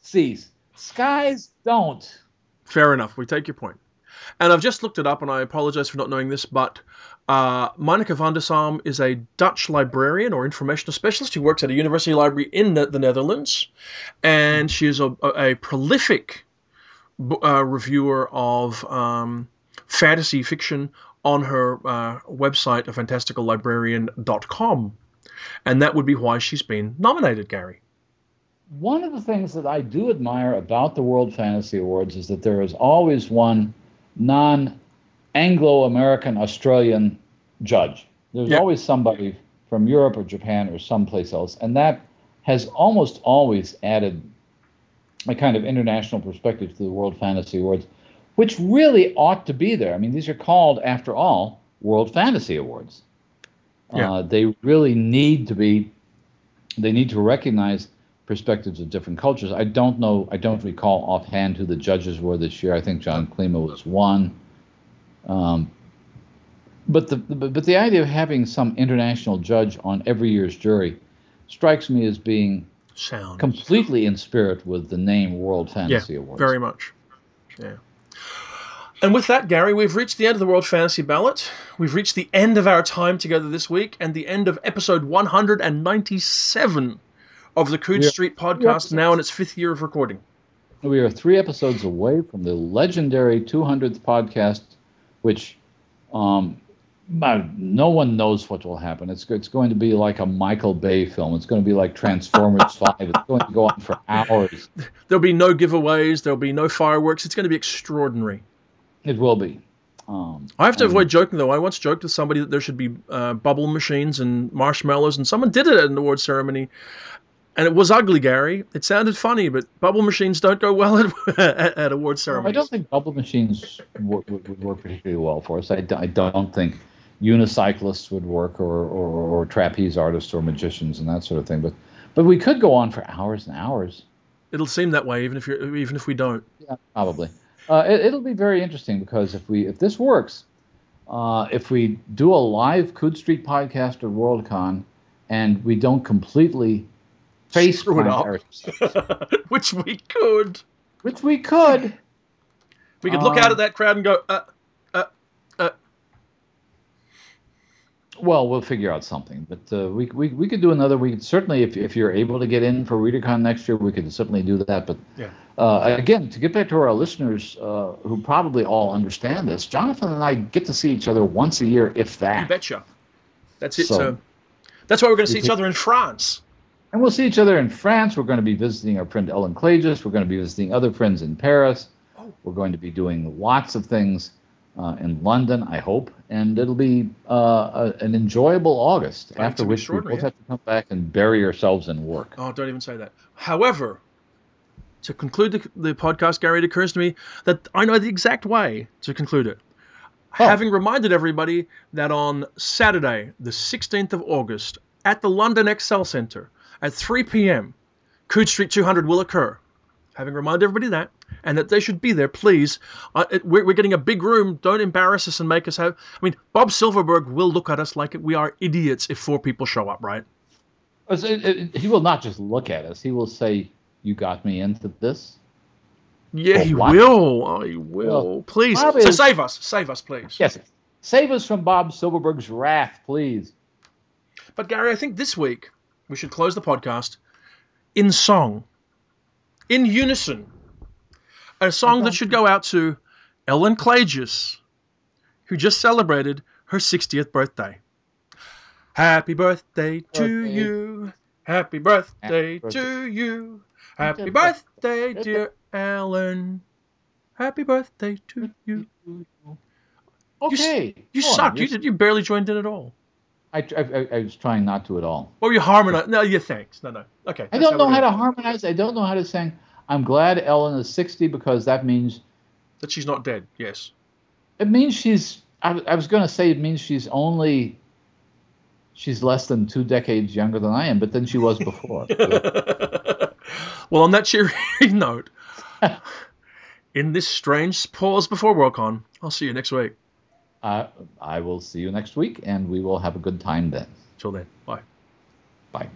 cease. Skies don't. Fair enough. We take your point. And I've just looked it up, and I apologize for not knowing this, but uh, Monica van der Salm is a Dutch librarian or informational specialist who works at a university library in the, the Netherlands, and she is a, a, a prolific uh, reviewer of um, fantasy fiction on her uh, website, fantasticallibrarian.com. And that would be why she's been nominated, Gary. One of the things that I do admire about the World Fantasy Awards is that there is always one non Anglo American Australian judge. There's Yeah. always somebody from Europe or Japan or someplace else. And that has almost always added a kind of international perspective to the World Fantasy Awards, which really ought to be there. I mean, these are called, after all, World Fantasy Awards. Yeah. Uh, they really need to be, they need to recognize perspectives of different cultures. I don't know, I don't recall offhand who the judges were this year. I think John Klima was one. Um, but the but the idea of having some international judge on every year's jury strikes me as being Sound. completely in spirit with the name World yeah, Fantasy Awards. very much. Yeah. And with that, Gary, we've reached the end of the World Fantasy Ballot. We've reached the end of our time together this week and the end of episode 197 of the Yeah. Street podcast, now in its fifth year of recording. We are three episodes away from the legendary 200th podcast, which um, no one knows what will happen. It's it's going to be like a Michael Bay film. It's going to be like Transformers *laughs* 5. It's going to go on for hours. There'll be no giveaways, there'll be no fireworks. It's going to be extraordinary. It will be. Um, I have to and- avoid joking though. I once joked with somebody that there should be uh, bubble machines and marshmallows, and someone did it at an award ceremony, and it was ugly, Gary. It sounded funny, but bubble machines don't go well at, *laughs* at, at award ceremonies. I don't think bubble machines would, would, would work particularly well for us. I don't think unicyclists would work, or, or, or trapeze artists, or magicians, and that sort of thing. But but we could go on for hours and hours. It'll seem that way, even if you're, even if we don't. Yeah, probably. Uh, it, it'll be very interesting because if we if this works, uh, if we do a live Coode Street podcast at WorldCon, and we don't completely face Screw it up. *laughs* Which we could. which we could. We could look Um, out at that crowd and go, uh, uh, uh. Well, we'll figure out something, but uh, we, we we could do another. We could certainly, if if you're able to get in for Readercon next year, we could certainly do that. But Yeah. uh, again, to get back to our listeners uh, who probably all understand this, Jonathan and I get to see each other once a year, if You that. betcha. That's it. So- So, that's why we're going to see each other in France. And we'll see each other in France. We're going to be visiting our friend Ellen Klages. We're going to be visiting other friends in Paris. We're going to be doing lots of things uh, in London, I hope. And it'll be uh, a, an enjoyable August, after which we both yeah. have to come back and bury ourselves in work. Oh, don't even say that. However, to conclude the, the podcast, Gary, it occurs to me that I know the exact way to conclude it. Oh. Having reminded everybody that on Saturday, the 16th of August, at the London Excel Centre at 3 p.m., Coode Street 200 will occur. Having reminded everybody that, and that they should be there, please. Uh, it, we're, we're getting a big room. Don't embarrass us and make us have. I mean, Bob Silverberg will look at us like we are idiots if four people show up, right? Uh, it- He will not just look at us, he will say, You got me into this? Yeah, Oh, he what? will. Oh, he will. Well, please. So is- save us. Save us, please. Yes. Save us from Bob Silverberg's wrath, please. But Gary, I think this week we should close the podcast in song, in unison. A song that should go out to Ellen Klages, who just celebrated her 60th birthday. Happy birthday to you. Happy birthday Happy birthday. to you. Happy birthday, birthday. dear Ellen. Happy birthday to you. Okay. You on, suck. You You barely joined in at all. I, I, I was trying not to at all. Or you harmonize? No, you Thanks. No, no. Okay. I don't know how to harmonize. I don't know how to sing. I'm glad Ellen is 60 because that means That she's not dead. Yes. it means she's. I, I was going to say it means she's only. She's less than two decades younger than I am, but then she was before. *laughs* well, on that cheery *laughs* note, *laughs* in this strange pause before Worldcon, I'll see you next week. Uh, I will see you next week, and we will have a good time then. Till then, bye. Bye.